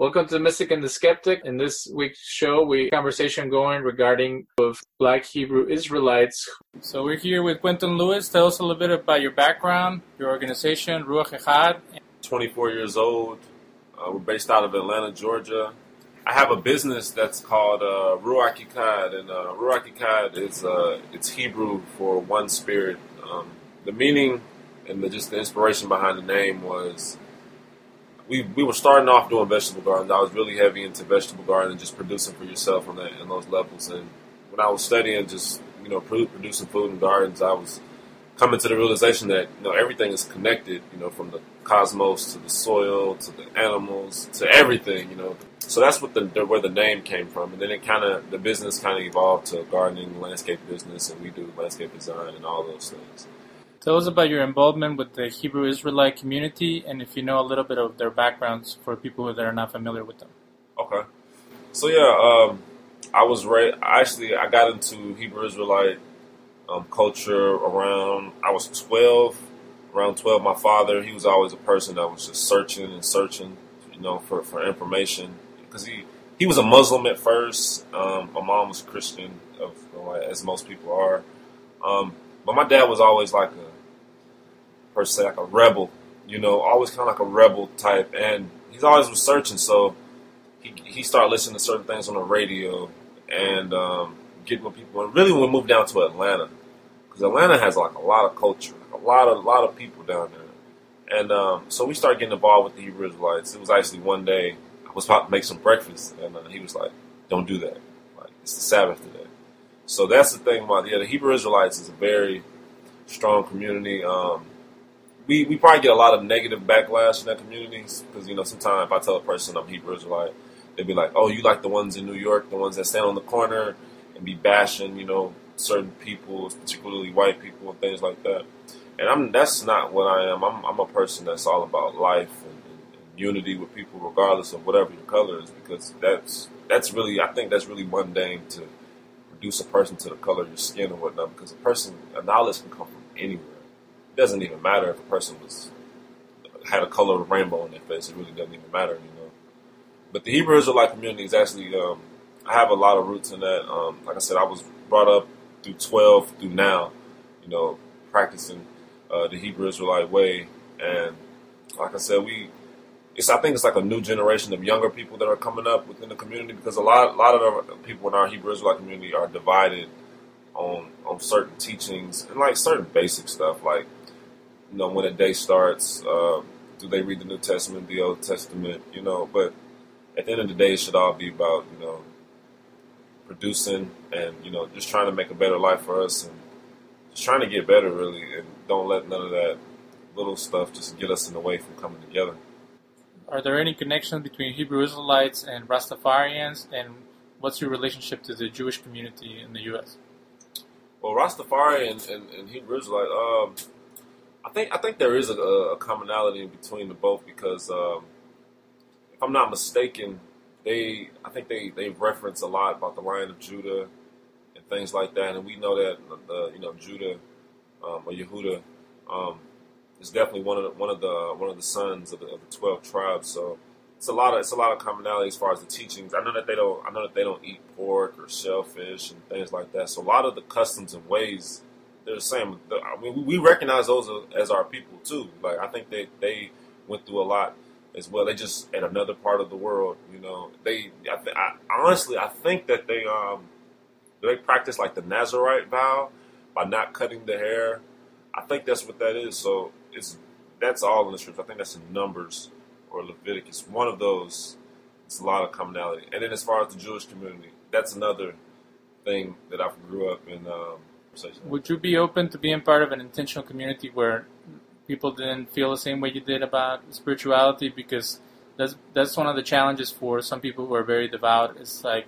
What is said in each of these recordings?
Welcome to the Mystic and the Skeptic. In this week's show, we conversation going regarding of Black Hebrew Israelites. So we're here with Quentin Lewis. Tell us a little bit about your background, your organization, Ruach Echad. 24 years old. Uh, we're based out of Atlanta, Georgia. I have a business that's called uh, Ruach Echad, and uh, Ruach Echad is uh, it's Hebrew for one spirit. Um, the meaning and the, just the inspiration behind the name was we we were starting off doing vegetable gardens. I was really heavy into vegetable garden and just producing for yourself on that in those levels. And when I was studying, just you know, producing food and gardens, I was coming to the realization that you know everything is connected. You know, from the cosmos to the soil to the animals to everything. You know, so that's what the where the name came from. And then it kind of the business kind of evolved to gardening, landscape business, and we do landscape design and all those things. Tell us about your involvement with the Hebrew Israelite community and if you know a little bit of their backgrounds for people that are not familiar with them. Okay. So, yeah, um, I was right. Actually, I got into Hebrew Israelite um, culture around, I was 12. Around 12, my father, he was always a person that was just searching and searching, you know, for, for information. Because he, he was a Muslim at first. Um, my mom was a Christian, of, as most people are. Um, but my dad was always like a per se, like a rebel, you know, always kind of like a rebel type. And he's always was searching, so he, he started listening to certain things on the radio and um, getting with people. And really, we moved down to Atlanta, because Atlanta has like a lot of culture, like a lot of lot of people down there. And um, so we started getting involved with the Hebrew Israelites. It was actually one day I was about to make some breakfast, and uh, he was like, "Don't do that. Like it's the Sabbath today." So that's the thing about yeah, the Hebrew Israelites is a very strong community. Um, we, we probably get a lot of negative backlash in that community because you know sometimes if I tell a person I'm Hebrew Israelite, they'd be like, "Oh, you like the ones in New York, the ones that stand on the corner and be bashing, you know, certain people, particularly white people and things like that." And I'm that's not what I am. I'm, I'm a person that's all about life and, and, and unity with people, regardless of whatever your color is, because that's that's really I think that's really mundane to reduce a person to the color of your skin or whatnot. Because a person, a knowledge can come from anywhere doesn't even matter if a person was had a color of rainbow on their face. It really doesn't even matter, you know. But the Hebrew Israelite community is actually, um, I have a lot of roots in that. Um, like I said, I was brought up through 12 through now, you know, practicing uh, the Hebrew Israelite way. And like I said, we, it's I think it's like a new generation of younger people that are coming up within the community because a lot, a lot of the people in our Hebrew Israelite community are divided on on certain teachings and like certain basic stuff like you know, when a day starts, uh, do they read the New Testament, the Old Testament, you know, but at the end of the day, it should all be about, you know, producing and, you know, just trying to make a better life for us and just trying to get better, really, and don't let none of that little stuff just get us in the way from coming together. Are there any connections between Hebrew Israelites and Rastafarians, and what's your relationship to the Jewish community in the U.S.? Well, Rastafari and, and, and Hebrew Israelite, um, I think I think there is a, a commonality between the both because um, if I'm not mistaken, they I think they they reference a lot about the Lion of Judah and things like that, and we know that the you know Judah um, or Yehuda um, is definitely one of the, one of the one of the sons of the, of the twelve tribes. So it's a lot of it's a lot of commonality as far as the teachings. I know that they don't I know that they don't eat pork or shellfish and things like that. So a lot of the customs and ways they're the same. I mean, we recognize those as our people too. Like I think they they went through a lot as well. They just at another part of the world. You know, they. I, th- I honestly, I think that they um they practice like the Nazarite vow by not cutting the hair. I think that's what that is. So it's that's all in the scripture. I think that's in Numbers or Leviticus. One of those. It's a lot of commonality. And then as far as the Jewish community, that's another thing that I grew up in. Um, would you be open to being part of an intentional community where people didn't feel the same way you did about spirituality? Because that's that's one of the challenges for some people who are very devout. It's like,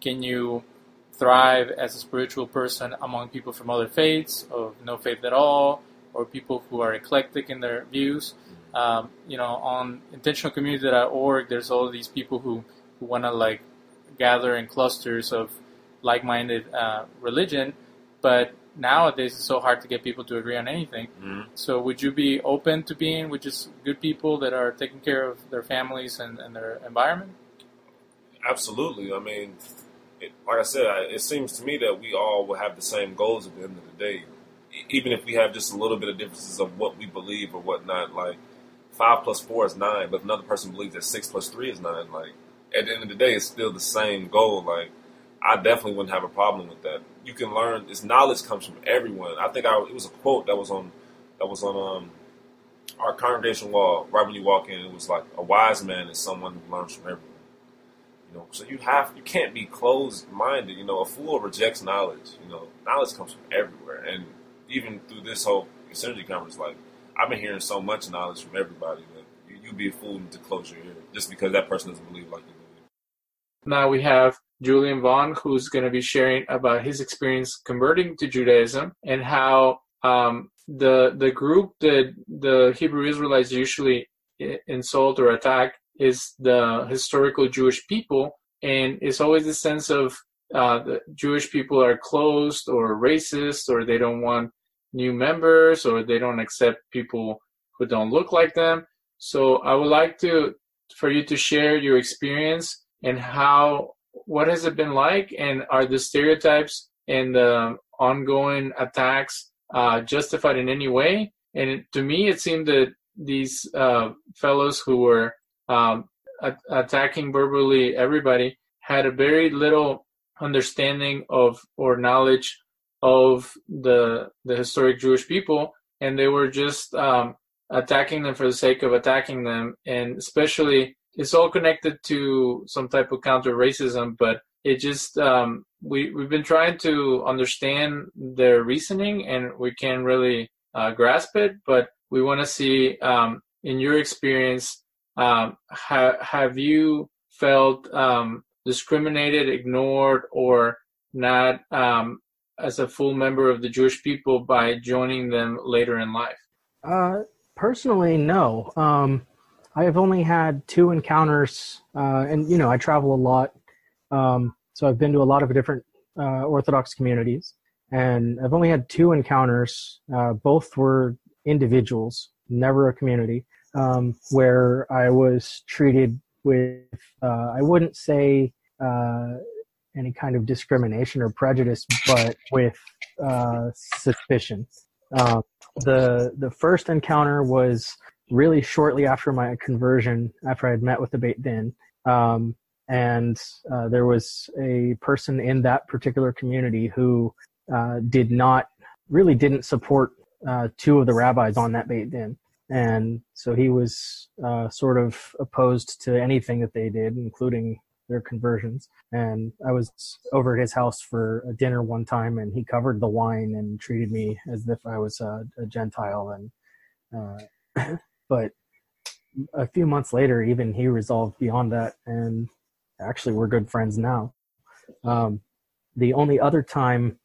can you thrive as a spiritual person among people from other faiths, or no faith at all, or people who are eclectic in their views? Um, you know, on intentionalcommunity.org, there's all these people who, who want to like gather in clusters of like-minded uh, religion but nowadays it's so hard to get people to agree on anything. Mhm. So would you be open to being with just good people that are taking care of their families and, and their environment? Absolutely. I mean, it, like I said, I, it seems to me that we all will have the same goals at the end of the day, even if we have just a little bit of differences of what we believe or whatnot. Like five plus four is nine, but if another person believes that six plus three is nine. Like at the end of the day, it's still the same goal. Like I definitely wouldn't have a problem with that. You can learn. This knowledge comes from everyone. I think I, it was a quote that was on that was on um, our congregation wall right when you walk in. It was like a wise man is someone who learns from everyone. You know, so you have you can't be closed minded. You know, a fool rejects knowledge. You know, knowledge comes from everywhere, and even through this whole synergy conference, like I've been hearing so much knowledge from everybody that you, you'd be a fool to close your ear just because that person doesn't believe like you believe. Now we have Julian Vaughn, who's going to be sharing about his experience converting to Judaism and how um, the the group that the Hebrew Israelites usually insult or attack is the historical Jewish people, and it's always the sense of uh, the Jewish people are closed or racist or they don't want new members or they don't accept people who don't look like them. So I would like to for you to share your experience and how what has it been like? And are the stereotypes and the ongoing attacks uh, justified in any way? And it, to me it seemed that these uh, fellows who were um, attacking verbally everybody had a very little understanding of or knowledge of the the historic Jewish people and they were just um, attacking them for the sake of attacking them. And especially it's all connected to some type of counter racism, but it just um, we we've been trying to understand their reasoning and we can't really uh, grasp it. But we want to see, um, in your experience, um, ha- have you felt um, discriminated, ignored, or not um, as a full member of the Jewish people by joining them later in life? Uh, personally, no. Um, I have only had two encounters, uh, and you know, I travel a lot, um, so I've been to a lot of different uh, Orthodox communities, and I've only had two encounters. Uh, both were individuals, never a community, um, where I was treated with, uh, I wouldn't say uh, any kind of discrimination or prejudice, but with uh, suspicion. Uh, the the first encounter was really shortly after my conversion, after I had met with the Beit Din, um, and uh, there was a person in that particular community who uh, did not really didn't support uh, two of the rabbis on that Beit Din, and so he was uh, sort of opposed to anything that they did, including their conversions. And I was over at his house for a dinner one time, and he covered the wine and treated me as if I was a, a Gentile. And uh, but a few months later, even he resolved beyond that, and actually we're good friends now. Um, the only other time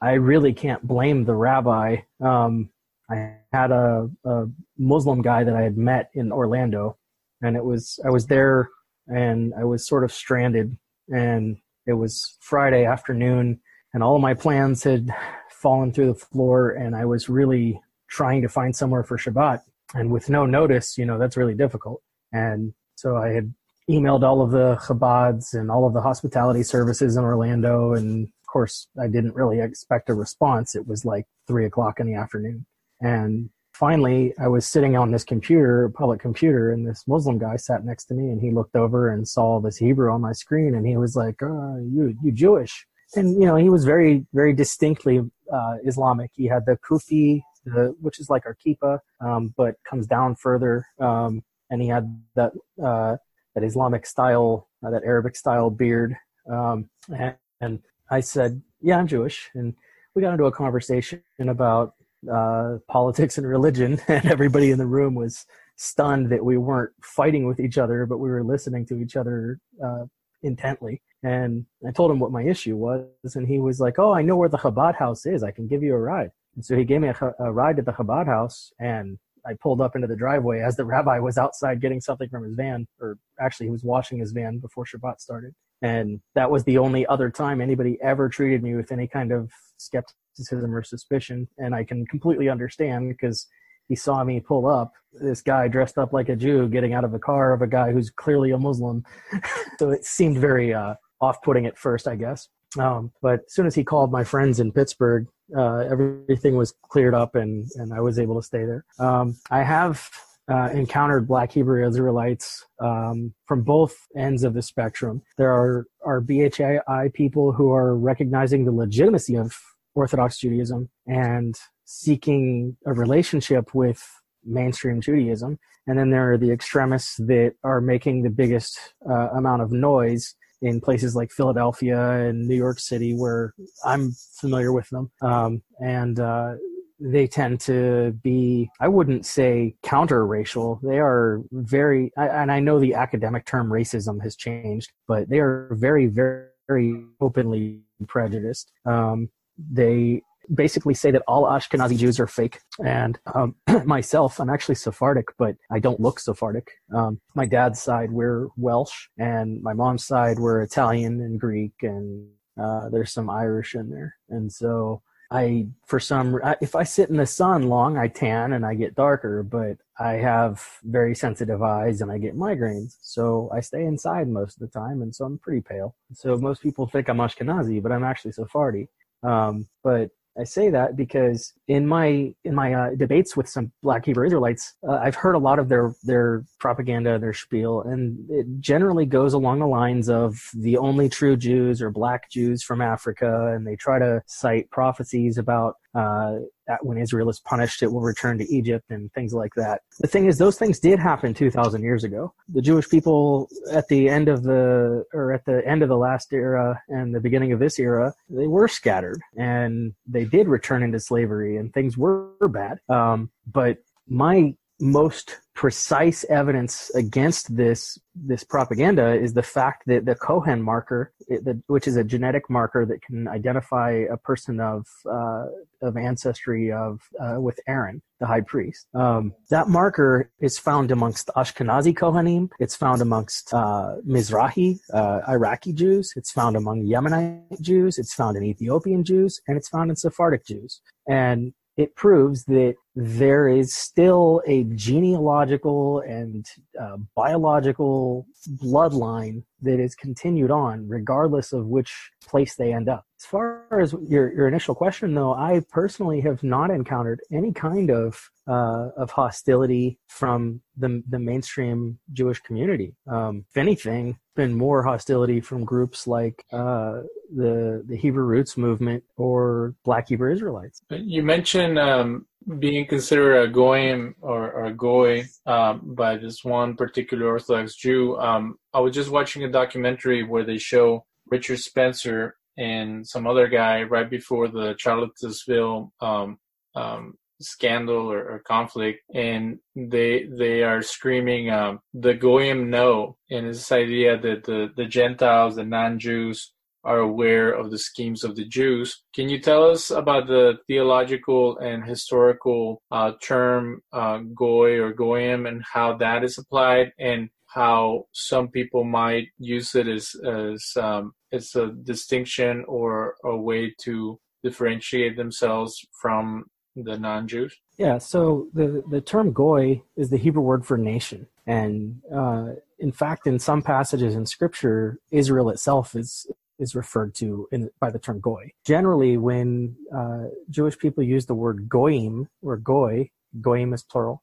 I really can't blame the rabbi. Um, I had a, a Muslim guy that I had met in Orlando, and it was I was there and I was sort of stranded, and it was Friday afternoon, and all of my plans had fallen through the floor, and I was really trying to find somewhere for Shabbat, and with no notice, you know, that's really difficult. And so I had emailed all of the Chabads and all of the hospitality services in Orlando, and of course, I didn't really expect a response. It was like three o'clock in the afternoon, and finally, I was sitting on this computer, public computer, and this Muslim guy sat next to me, and he looked over and saw this Hebrew on my screen, and he was like, uh, "You, you Jewish?" And you know, he was very, very distinctly uh, Islamic. He had the kufi, the, which is like our kippah, um, but comes down further, um, and he had that uh, that Islamic style, uh, that Arabic style beard. Um, and, and I said, "Yeah, I'm Jewish," and we got into a conversation about uh, politics and religion, and everybody in the room was stunned that we weren't fighting with each other, but we were listening to each other uh, intently. And I told him what my issue was, and he was like, "Oh, I know where the Chabad house is. I can give you a ride." And so he gave me a, a ride to the Chabad house, and I pulled up into the driveway as the rabbi was outside getting something from his van, or actually he was washing his van before Shabbat started. And that was the only other time anybody ever treated me with any kind of skepticism or suspicion, and I can completely understand because he saw me pull up this guy dressed up like a Jew getting out of a car of a guy who's clearly a Muslim. so it seemed very uh, off-putting at first, I guess. Um, but as soon as he called my friends in Pittsburgh, uh, everything was cleared up and, and I was able to stay there. Um, I have uh, encountered Black Hebrew Israelites um, from both ends of the spectrum. There are, are BHI people who are recognizing the legitimacy of Orthodox Judaism and seeking a relationship with mainstream Judaism. And then there are the extremists that are making the biggest uh, amount of noise in places like Philadelphia and New York City, where I'm familiar with them. Um, and uh, they tend to be, I wouldn't say counter racial. They are very, and I know the academic term racism has changed, but they are very, very, very openly prejudiced. Um, they basically say that all Ashkenazi Jews are fake. And um, myself, I'm actually Sephardic, but I don't look Sephardic. Um, my dad's side, we're Welsh, and my mom's side, we're Italian and Greek, and uh, there's some Irish in there. And so I, for some, if I sit in the sun long, I tan and I get darker, but I have very sensitive eyes and I get migraines. So I stay inside most of the time, and so I'm pretty pale. So most people think I'm Ashkenazi, but I'm actually Sephardi. Um, but I say that because in my in my uh, debates with some Black Hebrew Israelites, uh, I've heard a lot of their their propaganda, their spiel, and it generally goes along the lines of the only true Jews are Black Jews from Africa, and they try to cite prophecies about uh, when Israel is punished, it will return to Egypt and things like that. The thing is, those things did happen 2,000 years ago. The Jewish people at the end of the, or at the end of the last era and the beginning of this era, they were scattered and they did return into slavery and things were bad. Um, but my most precise evidence against this this propaganda is the fact that the Cohen marker, it, the, which is a genetic marker that can identify a person of uh, of ancestry of uh, with Aaron, the high priest. Um, that marker is found amongst Ashkenazi Kohanim. It's found amongst uh, Mizrahi uh, Iraqi Jews. It's found among Yemenite Jews. It's found in Ethiopian Jews, and it's found in Sephardic Jews. And it proves that there is still a genealogical and uh, biological bloodline that is continued on regardless of which place they end up. As far as your, your initial question, though, I personally have not encountered any kind of uh, of hostility from the the mainstream Jewish community. Um, if anything, been more hostility from groups like uh, the the Hebrew Roots movement or Black Hebrew Israelites. You mentioned um, being considered a goyim or, or a goy um, by this one particular Orthodox Jew. Um, I was just watching a documentary where they show Richard Spencer and some other guy right before the Charlottesville um, um scandal or, or, conflict, and they they are screaming um, the goyim know, and this idea that the the Gentiles, the non-Jews, are aware of the schemes of the Jews. Can you tell us about the theological and historical uh, term uh, goy or goyim and how that is applied and how some people might use it as as um, as a distinction or a way to differentiate themselves from the non-Jews? Yeah. So the the term goy is the Hebrew word for nation, and uh, in fact, in some passages in Scripture, Israel itself is is referred to in, by the term goy. Generally, when uh, Jewish people use the word goyim or goy, goyim is plural,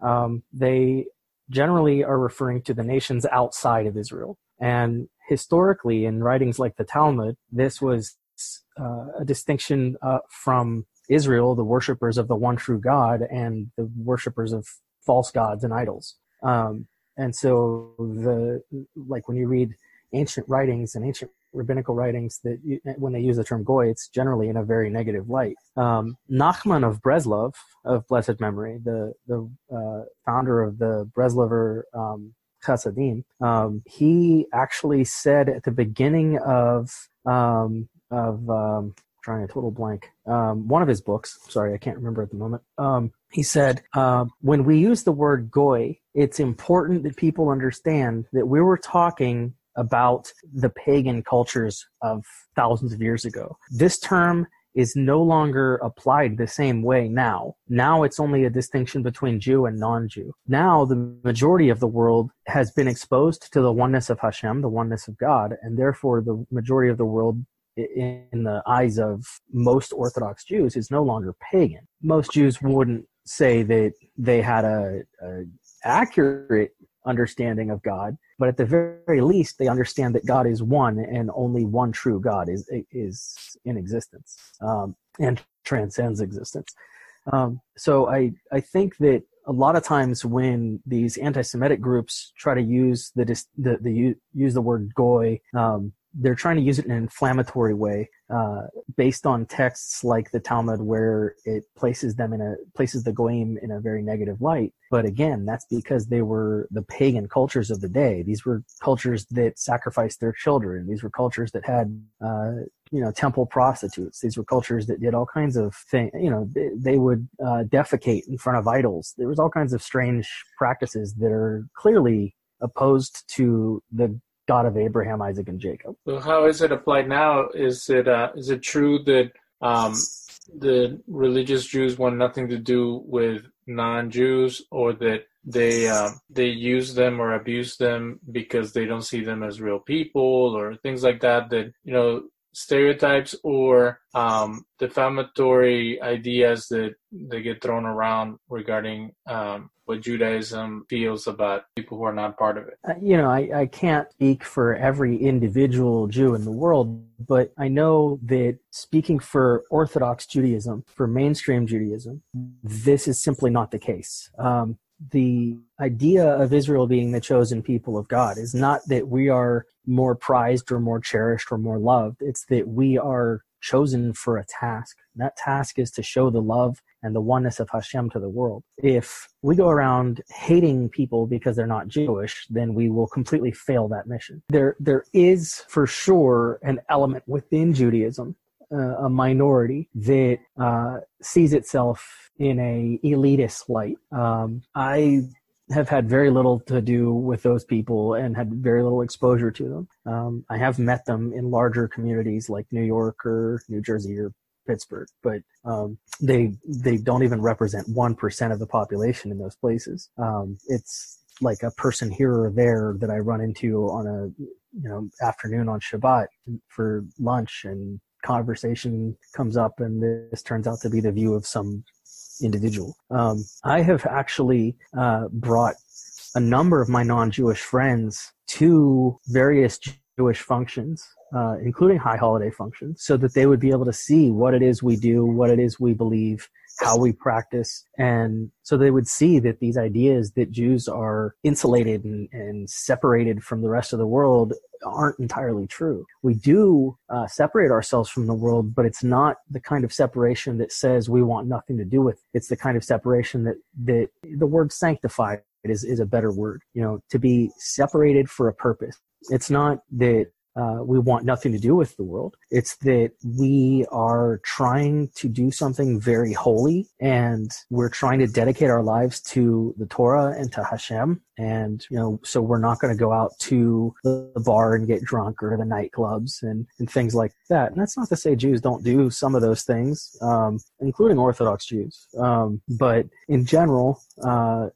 um, they generally are referring to the nations outside of Israel. And historically, in writings like the Talmud, this was uh, a distinction uh, from Israel, the worshippers of the one true God, and the worshippers of false gods and idols. Um, and so the like when you read ancient writings and ancient rabbinical writings that you, when they use the term goy, it's generally in a very negative light. Um, Nachman of Breslov, of blessed memory, the the uh, founder of the Breslover um, Chassidim, um, he actually said at the beginning of um, of um, trying a total blank. Um, one of his books, sorry, I can't remember at the moment. Um, he said, uh, when we use the word goy, it's important that people understand that we were talking about the pagan cultures of thousands of years ago. This term is no longer applied the same way now. Now it's only a distinction between Jew and non-Jew. Now the majority of the world has been exposed to the oneness of Hashem, the oneness of God, and therefore the majority of the world in the eyes of most Orthodox Jews is no longer pagan. Most Jews wouldn't say that they had a, a accurate understanding of God, but at the very least, they understand that God is one and only one true God is is in existence um, and transcends existence. Um, so I I think that a lot of times when these anti-Semitic groups try to use the the, the use the word goy um, they're trying to use it in an inflammatory way uh, based on texts like the Talmud where it places them in a places the goyim in a very negative light. But again, that's because they were the pagan cultures of the day. These were cultures that sacrificed their children. These were cultures that had uh, you know temple prostitutes. These were cultures that did all kinds of things. You know, they, they would uh, defecate in front of idols. There was all kinds of strange practices that are clearly opposed to the God of Abraham, Isaac, and Jacob. So how is it applied now? Is it uh, is it true that um, the religious Jews want nothing to do with non-Jews, or that they uh, they use them or abuse them because they don't see them as real people, or things like that? That you know stereotypes or um, defamatory ideas that they get thrown around regarding um, what Judaism feels about people who are not part of it. Uh, you know, I, I can't speak for every individual Jew in the world, but I know that speaking for Orthodox Judaism, for mainstream Judaism, this is simply not the case. Um, the idea of Israel being the chosen people of God is not that we are more prized or more cherished or more loved. It's that we are chosen for a task. That task is to show the love and the oneness of Hashem to the world. If we go around hating people because they're not Jewish, then we will completely fail that mission. There, there is for sure an element within Judaism a minority that uh, sees itself in a elitist light. Um, I have had very little to do with those people and had very little exposure to them. Um, I have met them in larger communities like New York or New Jersey or Pittsburgh, but um, they they don't even represent one percent of the population in those places. Um, it's like a person here or there that I run into on a you know afternoon on Shabbat for lunch, and conversation comes up, and this turns out to be the view of some individual. Um, I have actually uh, brought a number of my non-Jewish friends to various Jewish functions, uh, including high holiday functions, so that they would be able to see what it is we do, what it is we believe, how we practice, and so they would see that these ideas that Jews are insulated and, and separated from the rest of the world aren't entirely true. We do uh, separate ourselves from the world, but it's not the kind of separation that says we want nothing to do with. It. It's the kind of separation that that the word sanctified is is a better word. You know, to be separated for a purpose. It's not that uh, we want nothing to do with the world. It's that we are trying to do something very holy and we're trying to dedicate our lives to the Torah and to Hashem. And, you know, so we're not going to go out to the bar and get drunk or the nightclubs and, and things like that. And that's not to say Jews don't do some of those things, um, including Orthodox Jews. Um, but in general, uh,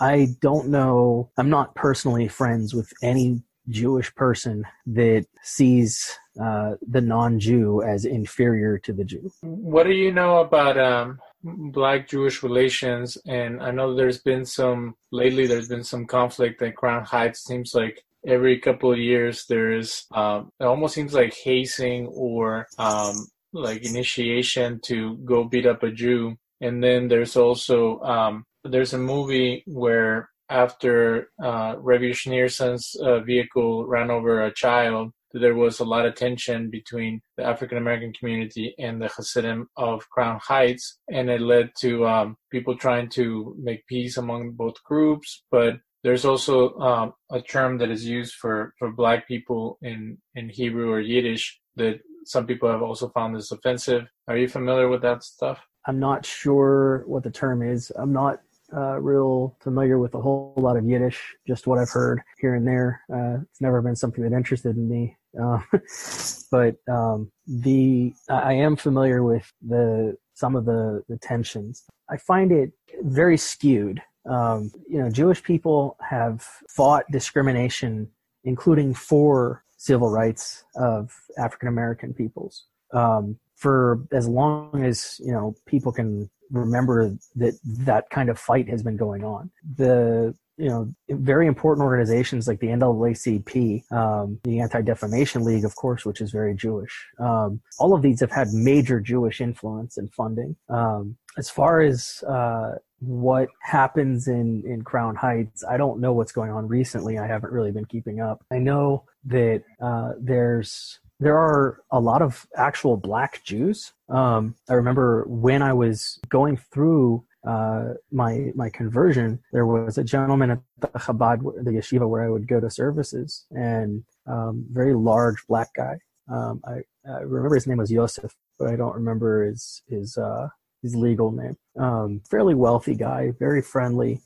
I don't know. I'm not personally friends with any Jewish person that sees uh, the non-Jew as inferior to the Jew. What do you know about um, Black Jewish relations? And I know there's been some lately. There's been some conflict at Crown Heights. Seems like every couple of years there's um, it almost seems like hazing or um, like initiation to go beat up a Jew. And then there's also um, there's a movie where after uh, Rebbe Schneerson's uh, vehicle ran over a child, there was a lot of tension between the African American community and the Hasidim of Crown Heights, and it led to um, people trying to make peace among both groups. But there's also um, a term that is used for, for black people in, in Hebrew or Yiddish that some people have also found is offensive. Are you familiar with that stuff? I'm not sure what the term is. I'm not uh, real familiar with a whole lot of Yiddish, just what I've heard here and there. Uh, it's never been something that interested in me. Uh, but um, the I am familiar with the some of the, the tensions. I find it very skewed. Um, you know, Jewish people have fought discrimination, including for civil rights of African American peoples. Um, for as long as you know people can remember that that kind of fight has been going on. The you know very important organizations like the NAACP, um, the Anti Defamation League, of course, which is very Jewish. Um, all of these have had major Jewish influence and funding. Um, as far as uh, what happens in in Crown Heights, I don't know what's going on recently. I haven't really been keeping up. I know that uh, there's there are a lot of actual black Jews. Um, I remember when I was going through uh, my my conversion, there was a gentleman at the Chabad, the yeshiva where I would go to services, and um, very large black guy. Um, I, I, remember his name was Yosef, but I don't remember his his uh, his legal name. Um, fairly wealthy guy, very friendly.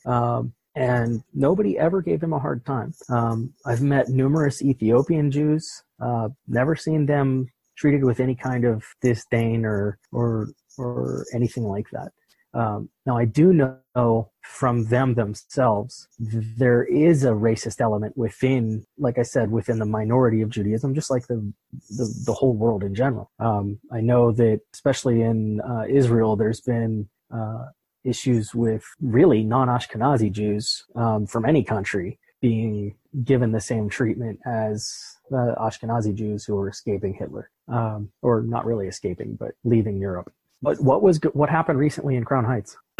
And nobody ever gave him a hard time. Um, I've met numerous Ethiopian Jews, uh, never seen them treated with any kind of disdain or or or anything like that. Um, now, I do know from them themselves there is a racist element within, like I said, within the minority of Judaism, just like the the, the whole world in general. Um, I know that, especially in uh, Israel, there's been uh, issues with really non-Ashkenazi Jews um, from any country being given the same treatment as the Ashkenazi Jews who were escaping Hitler, um, or not really escaping, but leaving Europe. But what was what happened recently in Crown Heights?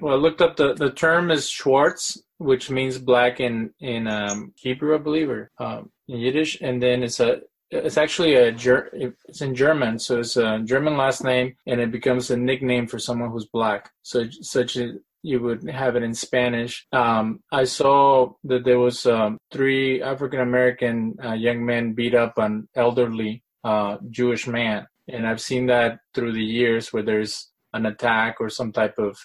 well, I looked up the the term is Schwartz, which means black in in um, Hebrew, I believe, or um, in Yiddish, and then it's a it's actually a it's in German, so it's a German last name, and it becomes a nickname for someone who's black. So such a, you would have it in Spanish. Um, I saw that there was um, three African American uh, young men beat up an elderly uh, Jewish man, and I've seen that through the years where there's an attack or some type of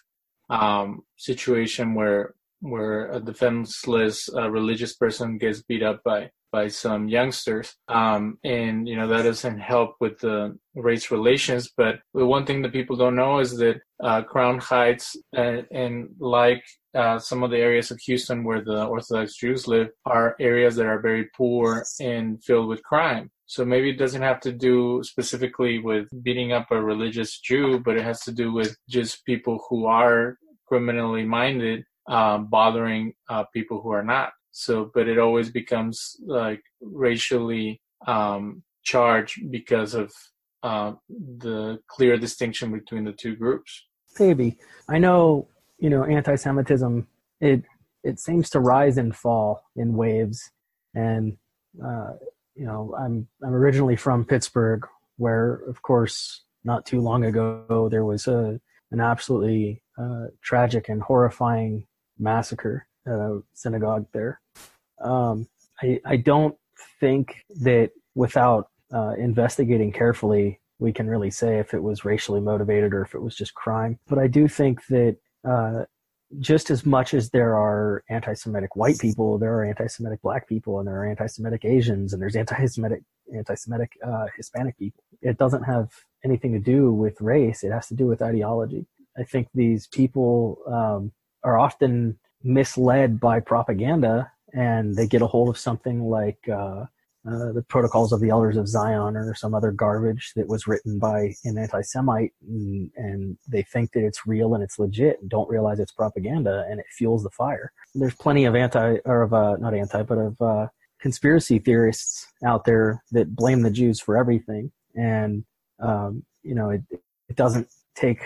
um, situation where where a defenseless uh, religious person gets beat up by by some youngsters. Um, and, you know, that doesn't help with the race relations. But the one thing that people don't know is that uh, Crown Heights and, and like uh, some of the areas of Houston where the Orthodox Jews live are areas that are very poor and filled with crime. So maybe it doesn't have to do specifically with beating up a religious Jew, but it has to do with just people who are criminally minded um, bothering uh, people who are not. So, but it always becomes like racially um, charged because of uh, the clear distinction between the two groups. Maybe I know you know anti-Semitism. It it seems to rise and fall in waves, and uh, you know I'm I'm originally from Pittsburgh, where of course not too long ago there was a an absolutely uh, tragic and horrifying massacre a synagogue there. Um, I, I don't think that without uh, investigating carefully, we can really say if it was racially motivated or if it was just crime. But I do think that uh, just as much as there are anti-Semitic white people, there are anti-Semitic black people, and there are anti-Semitic Asians, and there's anti-Semitic anti-Semitic uh, Hispanic people. It doesn't have anything to do with race; it has to do with ideology. I think these people um, are often misled by propaganda and they get a hold of something like uh, uh, the Protocols of the Elders of Zion or some other garbage that was written by an anti-Semite, and, and, they think that it's real and it's legit, and don't realize it's propaganda, and it fuels the fire. There's plenty of anti, or of uh, not anti, but of uh, conspiracy theorists out there that blame the Jews for everything, and um, you know it, it doesn't take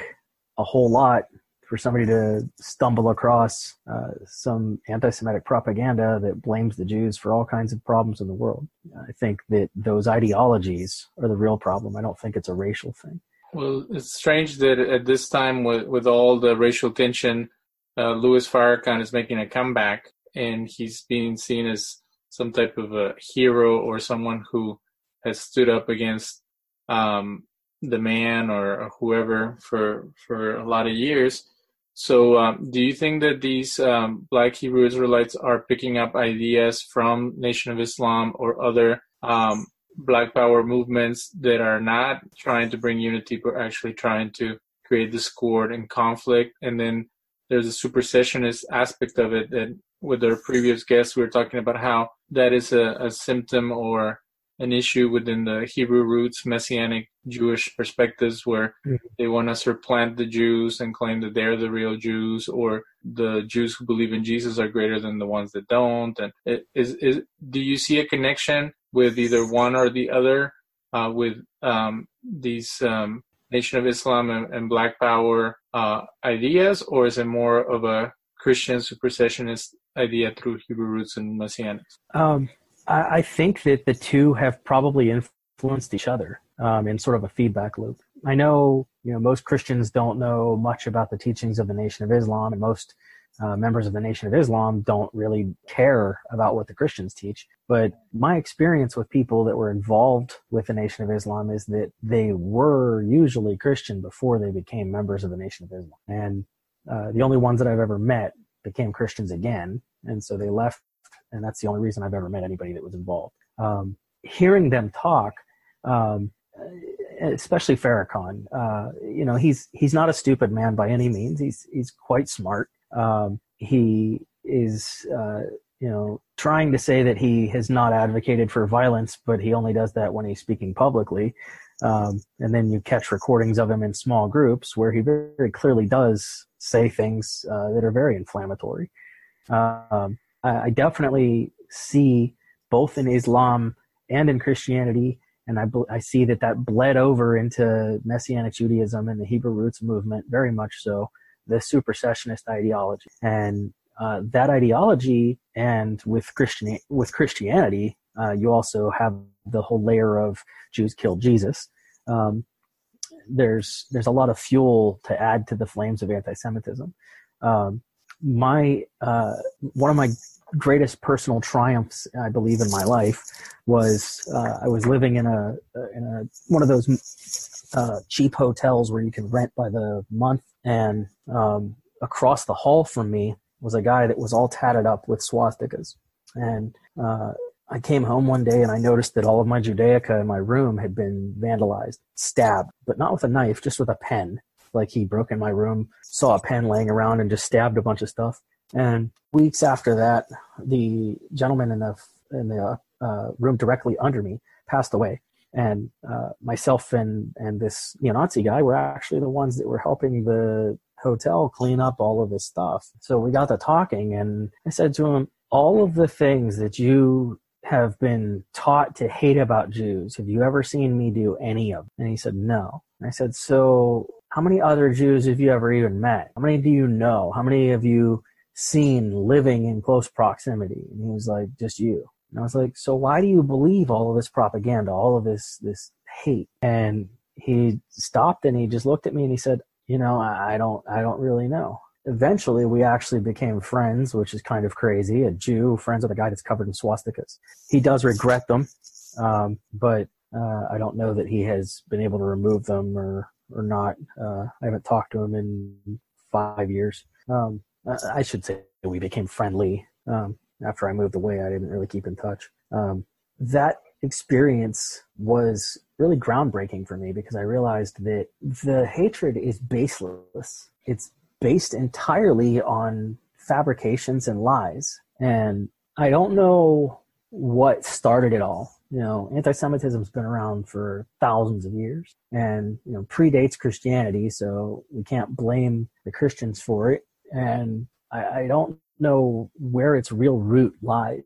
a whole lot for somebody to stumble across uh, some anti-Semitic propaganda that blames the Jews for all kinds of problems in the world. I think that those ideologies are the real problem. I don't think it's a racial thing. Well, it's strange that at this time, with, with all the racial tension, uh, Louis Farrakhan is making a comeback, and he's being seen as some type of a hero or someone who has stood up against um, the man or, or, whoever for for a lot of years So, um, do you think that these um, Black Hebrew Israelites are picking up ideas from Nation of Islam or other um, Black Power movements that are not trying to bring unity, but actually trying to create discord and conflict? And then there's a supersessionist aspect of it that, with our previous guests, we were talking about how that is a, a symptom or an issue within the Hebrew roots Messianic Jewish perspectives where mm-hmm. they want to supplant the Jews and claim that they're the real Jews, or the Jews who believe in Jesus are greater than the ones that don't. And is, is do you see a connection with either one or the other uh, with um, these um, Nation of Islam and, and Black Power uh, ideas, or is it more of a Christian supersessionist idea through Hebrew roots and Messianics? Um, I, I think that the two have probably influenced each other um, in sort of a feedback loop. I know, you know, most Christians don't know much about the teachings of the Nation of Islam, and most uh, members of the Nation of Islam don't really care about what the Christians teach. But my experience with people that were involved with the Nation of Islam is that they were usually Christian before they became members of the Nation of Islam. And uh, the only ones that I've ever met became Christians again. And so they left and that's the only reason I've ever met anybody that was involved. Um, hearing them talk, um, especially Farrakhan, uh, you know, he's he's not a stupid man by any means. He's he's quite smart. Um, he is, uh, you know, trying to say that he has not advocated for violence, but he only does that when he's speaking publicly. Um, and then you catch recordings of him in small groups where he very, clearly does say things uh, that are very inflammatory. Um, I definitely see both in Islam and in Christianity, and I, I see that that bled over into Messianic Judaism and the Hebrew roots movement very much so, the supersessionist ideology. And uh, that ideology, and with Christian with Christianity, uh, you also have the whole layer of Jews killed Jesus. Um, there's there's a lot of fuel to add to the flames of anti-Semitism. Um, my uh, one of my greatest personal triumphs I believe in my life was uh, I was living in a in a one of those uh, cheap hotels where you can rent by the month, and um, across the hall from me was a guy that was all tatted up with swastikas, and uh, I came home one day and I noticed that all of my Judaica in my room had been vandalized, stabbed, but not with a knife, just with a pen like he broke in my room, saw a pen laying around, and just stabbed a bunch of stuff. And weeks after that, the gentleman in the in the uh, room directly under me passed away, and uh, myself and and this neo-Nazi guy were actually the ones that were helping the hotel clean up all of this stuff. So we got to talking, and I said to him, "All of the things that you have been taught to hate about Jews, have you ever seen me do any of?" Them? And he said, "No." And I said, "So how many other Jews have you ever even met? How many do you know? How many have you seen living in close proximity? And he was like, just you. And I was like, so why do you believe all of this propaganda, all of this, this hate? And he stopped and he just looked at me and he said, you know, I don't, I don't really know. Eventually we actually became friends, which is kind of crazy. A Jew, friends with a guy that's covered in swastikas. He does regret them. Um, but, uh, I don't know that he has been able to remove them or or not. Uh, I haven't talked to him in five years. Um, I should say we became friendly um, after I moved away. I didn't really keep in touch. Um, that experience was really groundbreaking for me because I realized that the hatred is baseless. It's based entirely on fabrications and lies. And I don't know what started it all you know, anti-Semitism's been around for thousands of years and, you know, predates Christianity. So we can't blame the Christians for it. And I, I don't know where its real root lies,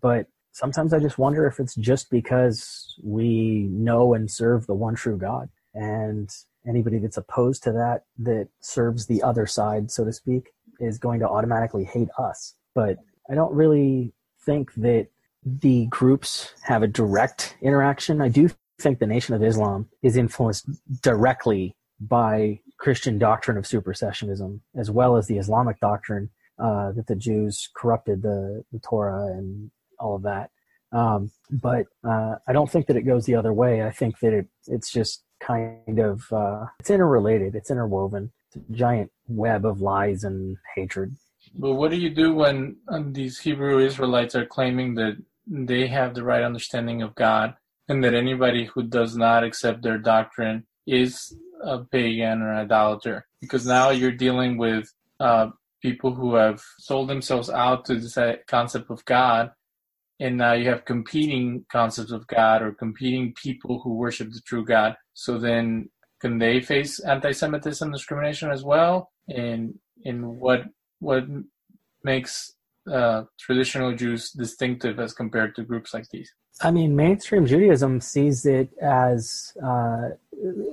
but sometimes I just wonder if it's just because we know and serve the one true God. And anybody that's opposed to that, that serves the other side, so to speak, is going to automatically hate us. But I don't really think that the groups have a direct interaction. I do think the Nation of Islam is influenced directly by Christian doctrine of supersessionism, as well as the Islamic doctrine uh, that the Jews corrupted the, the Torah and all of that. Um, but uh, I don't think that it goes the other way. I think that it, it's just kind of uh, it's interrelated, it's interwoven. It's a giant web of lies and hatred. But what do you do when um, these Hebrew Israelites are claiming that they have the right understanding of God and that anybody who does not accept their doctrine is a pagan or an idolater? Because now you're dealing with uh, people who have sold themselves out to this concept of God, and now you have competing concepts of God or competing people who worship the true God. So then, can they face anti-Semitism discrimination as well? And in what what makes uh, traditional Jews distinctive as compared to groups like these? I mean, mainstream Judaism sees it as uh,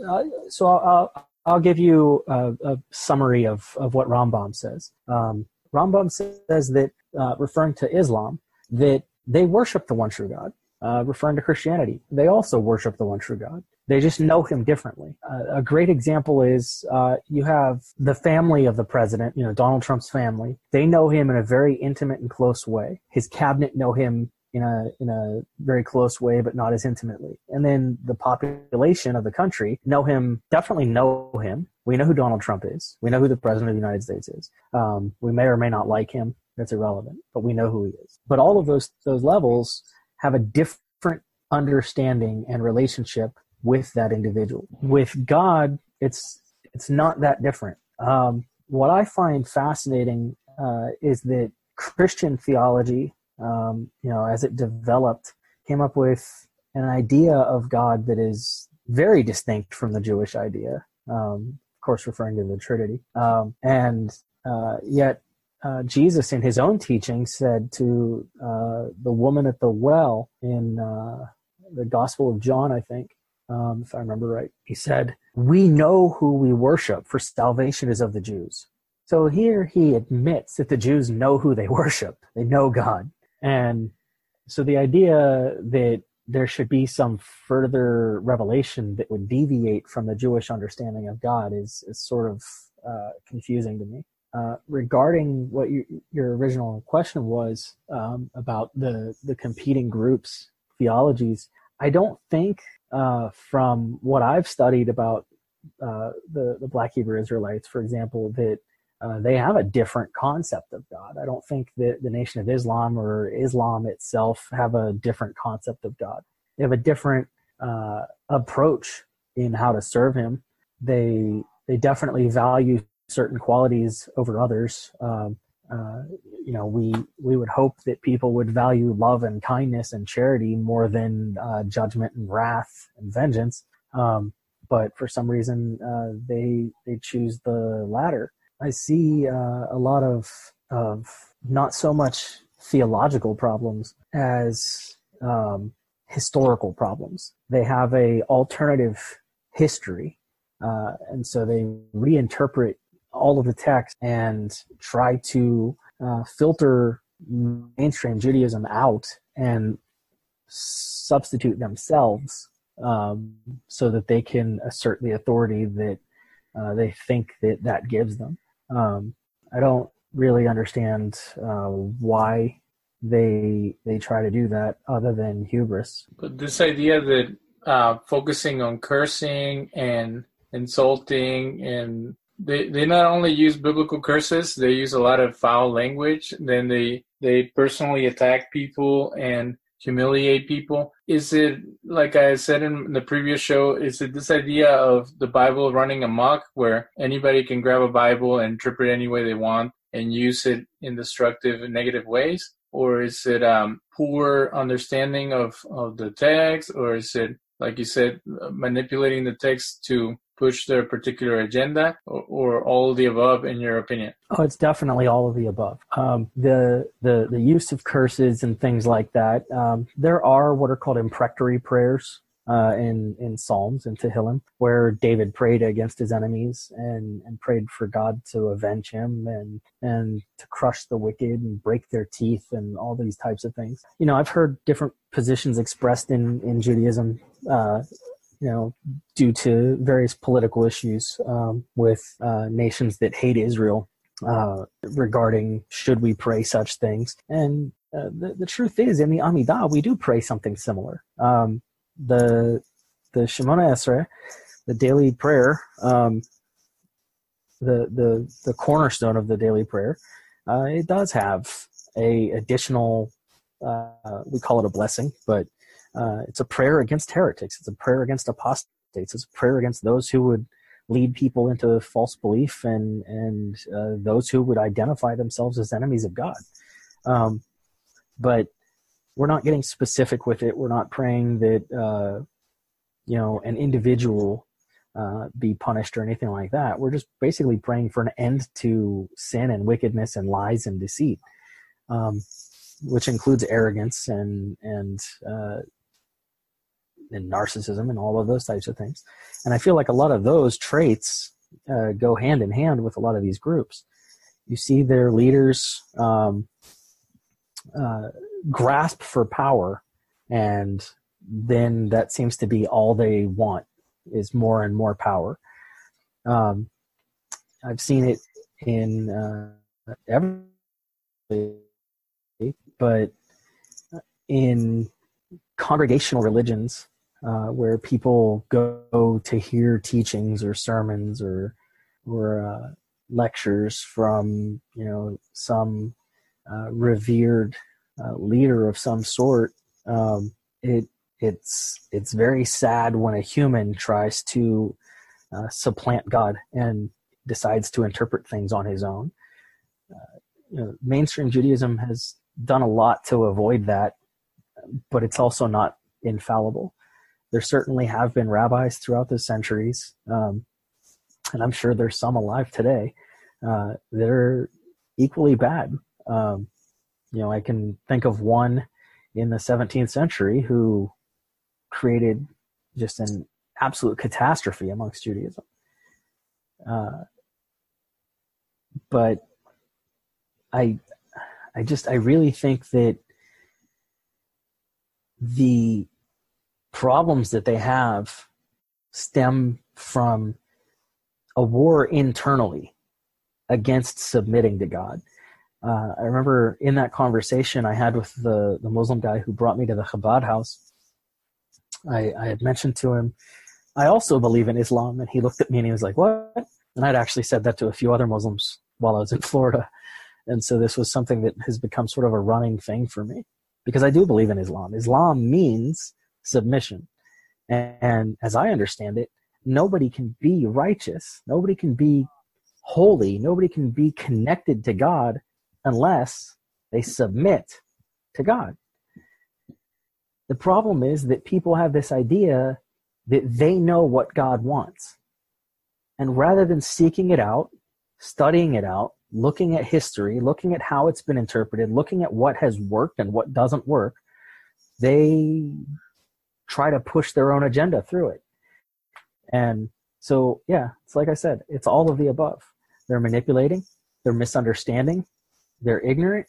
uh so. I'll, I'll give you a, a, summary of, of what Rambam says. Um, Rambam says that, uh, referring to Islam, that they worship the one true God. Uh, referring to Christianity, they also worship the one true God. They just know him differently. Uh, a great example is uh, you have the family of the president, you know, Donald Trump's family. They know him in a very intimate and close way. His cabinet know him in a in a very close way, but not as intimately. And then the population of the country know him, definitely know him. We know who Donald Trump is. We know who the president of the United States is. Um, we may or may not like him. That's irrelevant, but we know who he is. But all of those those levels have a different understanding and relationship with that individual. With God, it's it's not that different. Um, what I find fascinating uh, is that Christian theology um, you know, as it developed, came up with an idea of God that is very distinct from the Jewish idea. Um, of course, referring to the Trinity, um, and uh, yet uh, Jesus, in his own teaching, said to uh, the woman at the well in uh, the Gospel of John, I think, um, if I remember right, he said, "We know who we worship, for salvation is of the Jews." So here he admits that the Jews know who they worship; they know God. And so the idea that there should be some further revelation that would deviate from the Jewish understanding of God is, is sort of uh, confusing to me. Uh, regarding what you, your original question was um, about the, the competing groups' theologies, I don't think uh, from what I've studied about uh, the, the Black Hebrew Israelites, for example, that uh, they have a different concept of God. I don't think that the Nation of Islam or Islam itself have a different concept of God. They have a different uh, approach in how to serve Him. They they definitely value certain qualities over others. Um, uh, you know, we we would hope that people would value love and kindness and charity more than uh, judgment and wrath and vengeance. Um, but for some reason, uh, they they choose the latter I see uh, a lot of of not so much theological problems as um, historical problems. They have a alternative history, uh, and so they reinterpret all of the text and try to uh, filter mainstream Judaism out and substitute themselves um, so that they can assert the authority that uh, they think that that gives them. Um, I don't really understand uh, why they they try to do that other than hubris. But this idea that uh, focusing on cursing and insulting and they, they not only use biblical curses, they use a lot of foul language. Then they they personally attack people and humiliate people? Is it, like I said in the previous show, is it this idea of the Bible running amok where anybody can grab a Bible and interpret any way they want and use it in destructive and negative ways? Or is it um, poor understanding of, of the text? Or is it, like you said, manipulating the text to push their particular agenda or, or, all the above in your opinion oh it's definitely all of the above um, the, the the use of curses and things like that um, there are what are called imprecatory prayers uh, in in Psalms and Tehillim, where David prayed against his enemies and, and prayed for God to avenge him and and to crush the wicked and break their teeth and all these types of things. You know, I've heard different positions expressed in in Judaism uh, you know, due to various political issues um, with uh, nations that hate Israel uh, regarding should we pray such things. And uh, the, the truth is, in the Amidah, we do pray something similar. Um, the the Shemona Esrei, the daily prayer, um, the the the cornerstone of the daily prayer, uh, it does have a additional. Uh, we call it a blessing, but uh, it's a prayer against heretics. It's a prayer against apostates. It's a prayer against those who would lead people into false belief and and uh, those who would identify themselves as enemies of God. Um, but we're not getting specific with it. We're not praying that uh, you know an individual uh, be punished or anything like that. We're just basically praying for an end to sin and wickedness and lies and deceit, um, which includes arrogance and and uh, and narcissism and all of those types of things. And I feel like a lot of those traits uh, go hand in hand with a lot of these groups. You see their leaders um, uh, grasp for power, and then that seems to be all they want is more and more power. Um, I've seen it in uh, every, but in congregational religions, uh, where people go to hear teachings or sermons or or uh, lectures from you know some uh, revered uh, leader of some sort. Um, it it's it's very sad when a human tries to uh, supplant God and decides to interpret things on his own. Uh, you know, mainstream Judaism has done a lot to avoid that, but it's also not infallible. There certainly have been rabbis throughout the centuries, um, and I'm sure there's some alive today uh, that are equally bad. Um, you know, I can think of one in the 17th century who created just an absolute catastrophe amongst Judaism. Uh, but I, I just I really think that the problems that they have stem from a war internally against submitting to God. Uh, I remember in that conversation I had with the, the Muslim guy who brought me to the Chabad house, I, I had mentioned to him, I also believe in Islam. And he looked at me and he was like, What? And I'd actually said that to a few other Muslims while I was in Florida. And so this was something that has become sort of a running thing for me because I do believe in Islam. Islam means submission. And, and as I understand it, nobody can be righteous, nobody can be holy, nobody can be connected to God unless they submit to God. The problem is that people have this idea that they know what God wants. And rather than seeking it out, studying it out, looking at history, looking at how it's been interpreted, looking at what has worked and what doesn't work, they try to push their own agenda through it. And so, yeah, it's like I said, it's all of the above. They're manipulating, they're misunderstanding, they're ignorant.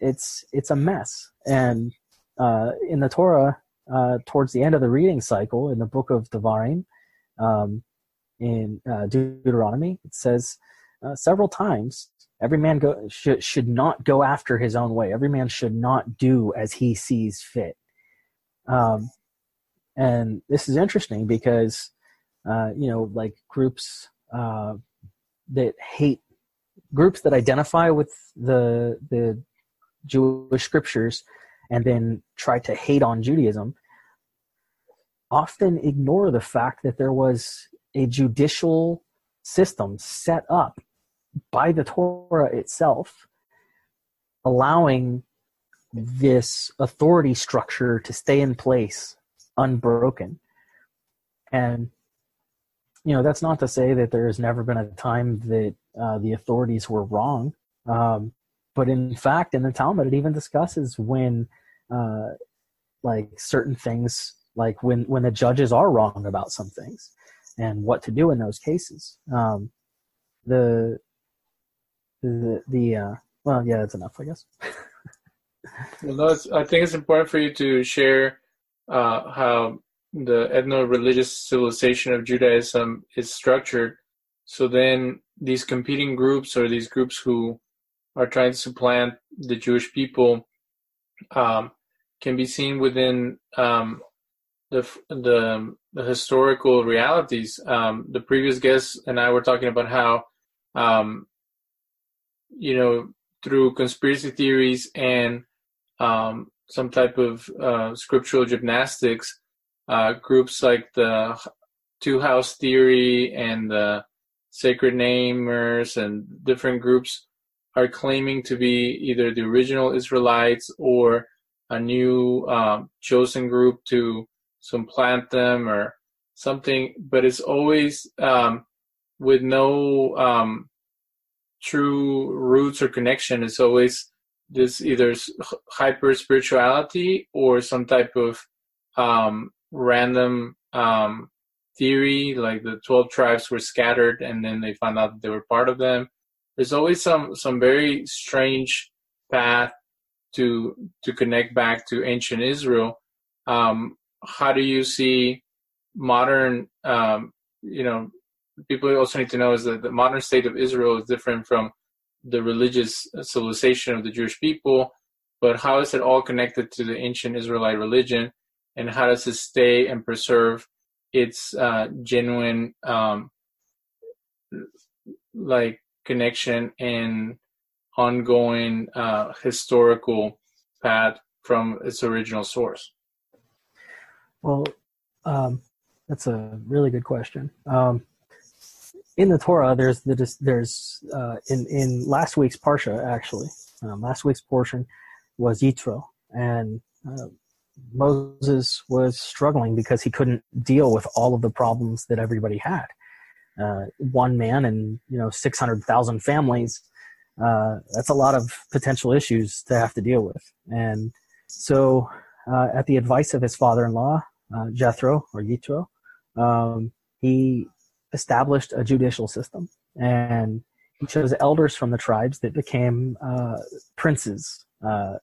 It's it's a mess. And uh, in the Torah, uh, towards the end of the reading cycle in the book of Devarim, um, in uh, Deuteronomy, it says uh, several times every man go, should, should not go after his own way. Every man should not do as he sees fit. Um, and this is interesting because, uh, you know, like groups uh, that hate, groups that identify with the the Jewish scriptures and then try to hate on Judaism often ignore the fact that there was a judicial system set up by the Torah itself, allowing this authority structure to stay in place unbroken. And, you know, that's not to say that there has never been a time that uh, the authorities were wrong. Um, but in fact, in the Talmud, it even discusses when, uh, like, certain things, like when, when the judges are wrong about some things and what to do in those cases. Um, the, the, the, uh, well, yeah, that's enough, I guess. I think it's important for you to share uh, how the ethno-religious civilization of Judaism is structured. So then these competing groups or these groups who are trying to supplant the Jewish people um, can be seen within um, the the the historical realities. Um, the previous guest and I were talking about how, um, you know, through conspiracy theories and um, some type of uh, scriptural gymnastics, uh, groups like the Two House Theory and the Sacred Namers and different groups are claiming to be either the original Israelites or a new um, chosen group to supplant them or something, but it's always um, with no um, true roots or connection. It's always this either hyper spirituality or some type of um, random um, theory, like the twelve tribes were scattered and then they found out that they were part of them. There's always some some very strange path to to connect back to ancient Israel. Um, how do you see modern? Um, you know, people also need to know is that the modern state of Israel is different from the religious civilization of the Jewish people. But how is it all connected to the ancient Israelite religion, and how does it stay and preserve its uh, genuine um, like connection and ongoing uh, historical path from its original source? Well, um, that's a really good question. Um, in the Torah, there's the there's uh, in in last week's parsha actually, um, last week's portion was Yitro, and uh, Moses was struggling because he couldn't deal with all of the problems that everybody had. Uh, one man and you know six hundred thousand families uh, that's a lot of potential issues to have to deal with. And so, uh, at the advice of his father-in-law, uh, Jethro or Yitro, um, he established a judicial system, and he chose elders from the tribes that became uh, princes. Uh,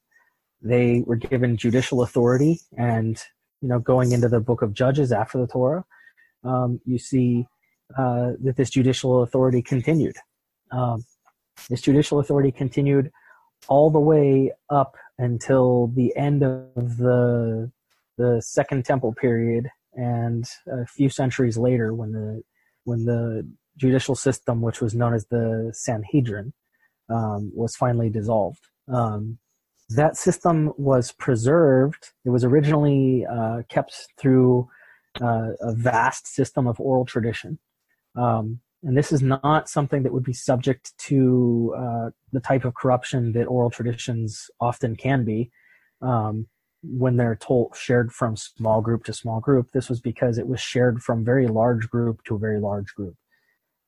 they were given judicial authority, and you know, going into the book of Judges after the Torah, um, you see uh, that this judicial authority continued. Um, this judicial authority continued all the way up until the end of the the Second Temple period, and a few centuries later, when the when the judicial system, which was known as the Sanhedrin, um, was finally dissolved. Um, that system was preserved. It was originally uh, kept through uh, a vast system of oral tradition. Um, and this is not something that would be subject to uh, the type of corruption that oral traditions often can be um, when they're told shared from small group to small group. This was because it was shared from very large group to a very large group,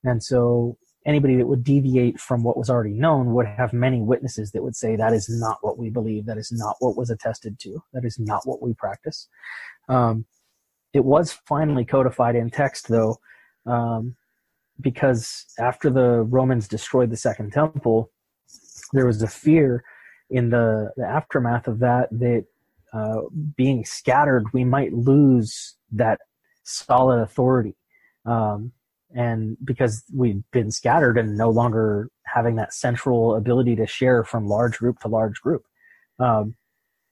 and so anybody that would deviate from what was already known would have many witnesses that would say that is not what we believe, that is not what was attested to, that is not what we practice. Um, it was finally codified in text, though. Um, because after the Romans destroyed the Second Temple, there was a fear in the, the aftermath of that that uh, being scattered, we might lose that solid authority. Um, and because we've been scattered and no longer having that central ability to share from large group to large group. Um,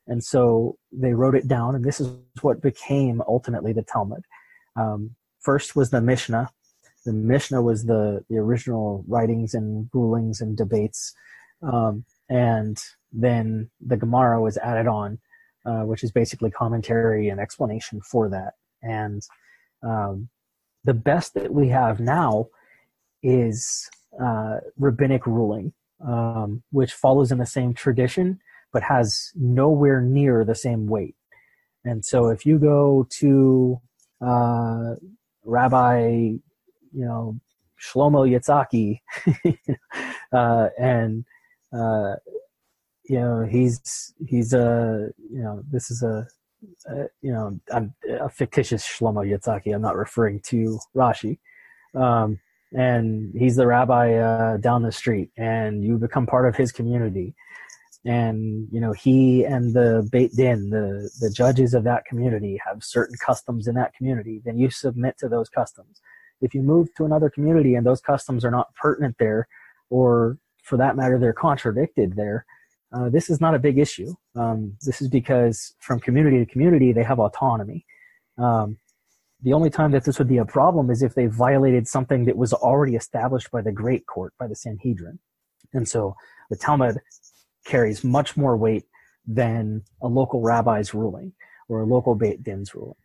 and so they wrote it down, and this is what became ultimately the Talmud. Um, first was the Mishnah, the Mishnah was the, the original writings and rulings and debates. Um, and then the Gemara was added on, uh, which is basically commentary and explanation for that. And um, the best that we have now is uh, rabbinic ruling, um, which follows in the same tradition but has nowhere near the same weight. And so if you go to uh, Rabbi you know Shlomo Yitzhaki, uh, and uh, you know he's he's a you know this is a, a you know I'm a fictitious Shlomo Yitzhaki. I'm not referring to Rashi. Um, and he's the rabbi uh, down the street, and you become part of his community. And you know he and the Beit Din, the the judges of that community, have certain customs in that community. Then you submit to those customs if you move to another community and those customs are not pertinent there, or for that matter, they're contradicted there, uh, this is not a big issue. Um, this is because from community to community, they have autonomy. Um, The only time that this would be a problem is if they violated something that was already established by the Great Court, by the Sanhedrin. And so the Talmud carries much more weight than a local rabbi's ruling or a local Beit Din's ruling.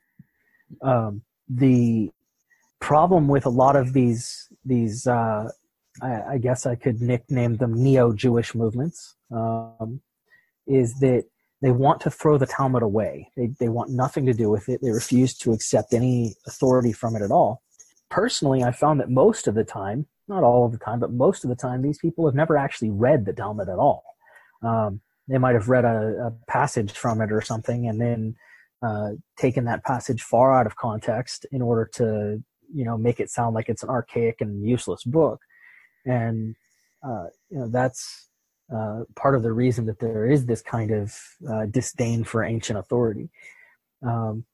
Um, the problem with a lot of these these uh, I, I, guess I could nickname them neo-Jewish movements um, is that they want to throw the Talmud away. They they want nothing to do with it. They refuse to accept any authority from it at all. Personally, I found that most of the time, not all of the time, but most of the time, these people have never actually read the Talmud at all. Um, they might have read a, a, passage from it or something, and then uh, taken that passage far out of context in order to you know make it sound like it's an archaic and useless book. And uh, you know that's uh, part of the reason that there is this kind of uh, disdain for ancient authority. Um,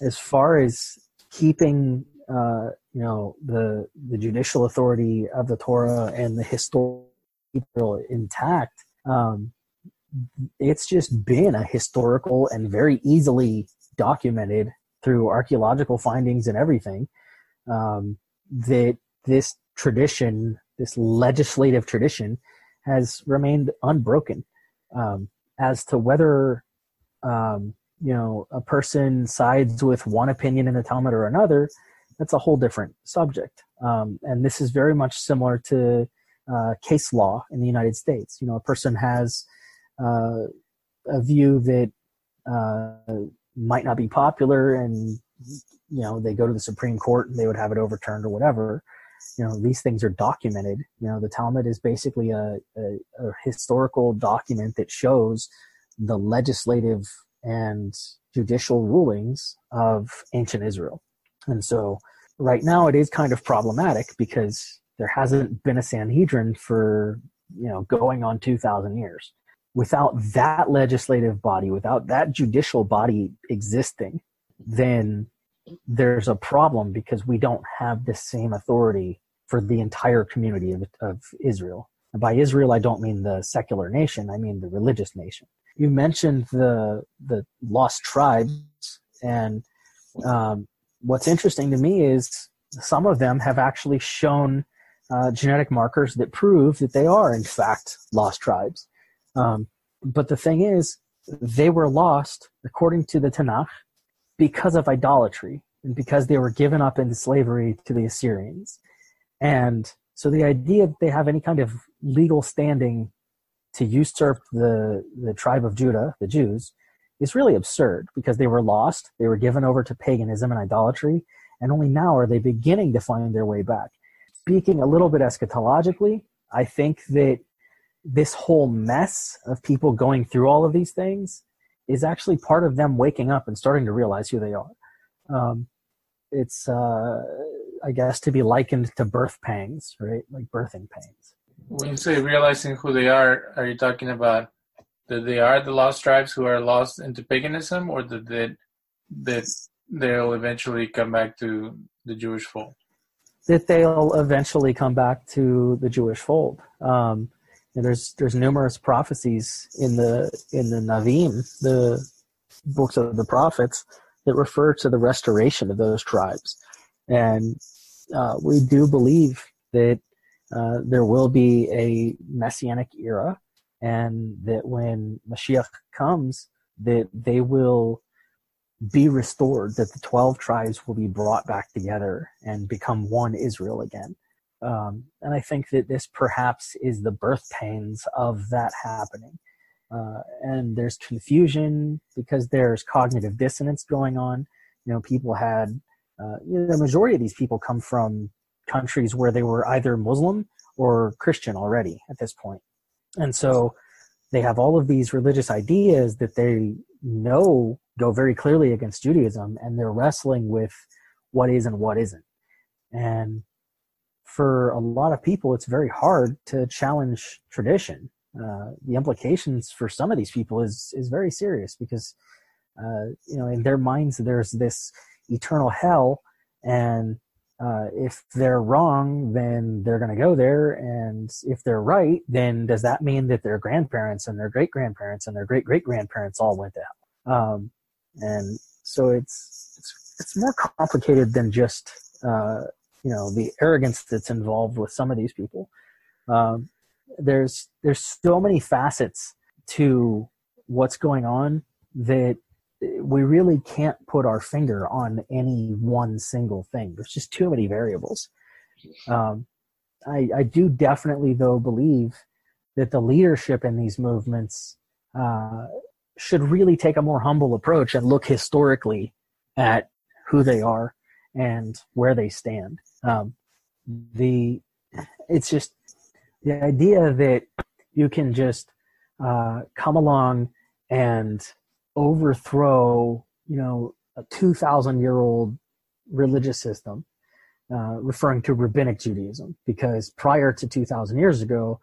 as far as keeping, uh, you know, the the judicial authority of the Torah and the historical intact, um, it's just been a historical and very easily documented through archaeological findings and everything um, that this tradition, this legislative tradition, has remained unbroken. Um, as to whether um, you know a person sides with one opinion in the Talmud or another, that's a whole different subject. Um, and this is very much similar to uh, case law in the United States. You know, a person has uh, a view that uh, might not be popular, and you know they go to the Supreme Court and they would have it overturned or whatever you know these things are documented. You know the talmud is basically a, a, a, historical document that shows the legislative and judicial rulings of ancient israel. And so right now it is kind of problematic because there hasn't been a sanhedrin for you know going on 2000 years. Without that legislative body without that judicial body existing then there's a problem because we don't have the same authority for the entire community of, of Israel. And by Israel, I don't mean the secular nation; I mean the religious nation. You mentioned the the lost tribes, and um, what's interesting to me is some of them have actually shown uh, genetic markers that prove that they are in fact lost tribes. Um, but the thing is, they were lost according to the Tanakh because of idolatry and because they were given up into slavery to the Assyrians. And so the idea that they have any kind of legal standing to usurp the, the tribe of Judah, the Jews, is really absurd because they were lost, they were given over to paganism and idolatry, and only now are they beginning to find their way back. Speaking a little bit eschatologically, I think that this whole mess of people going through all of these things is actually part of them waking up and starting to realize who they are. Um, it's, uh, I guess, to be likened to birth pangs, right? Like birthing pains. When you say realizing who they are, are you talking about that they are the lost tribes who are lost into paganism, or that that, that they'll eventually come back to the Jewish fold? That they'll eventually come back to the Jewish fold. Um, and there's there's numerous prophecies in the in the Navim, the books of the prophets, that refer to the restoration of those tribes, and uh, we do believe that uh, there will be a messianic era, and that when Mashiach comes, that they will be restored, that the twelve tribes will be brought back together and become one Israel again. Um, and I think that this perhaps is the birth pains of that happening. Uh, and there's confusion because there's cognitive dissonance going on. You know, people had, uh, you know, the majority of these people come from countries where they were either Muslim or Christian already at this point. And so they have all of these religious ideas that they know go very clearly against Judaism, and they're wrestling with what is and what isn't. And for a lot of people, it's very hard to challenge tradition. Uh, the implications for some of these people is is very serious because uh, you know in their minds there's this eternal hell, and uh, if they're wrong, then they're going to go there, and if they're right, then does that mean that their grandparents and their great grandparents and their great great grandparents all went to hell? Um, and so it's it's it's more complicated than just uh, you know the arrogance that's involved with some of these people. Um, there's there's so many facets to what's going on that we really can't put our finger on any one single thing. There's just too many variables. Um, I, I do definitely, though, believe that the leadership in these movements uh, should really take a more humble approach and look historically at who they are and where they stand. Um, the it's just the idea that you can just uh, come along and overthrow, you know, a 2,000 year old religious system, uh, referring to rabbinic Judaism, because prior to 2,000 years ago,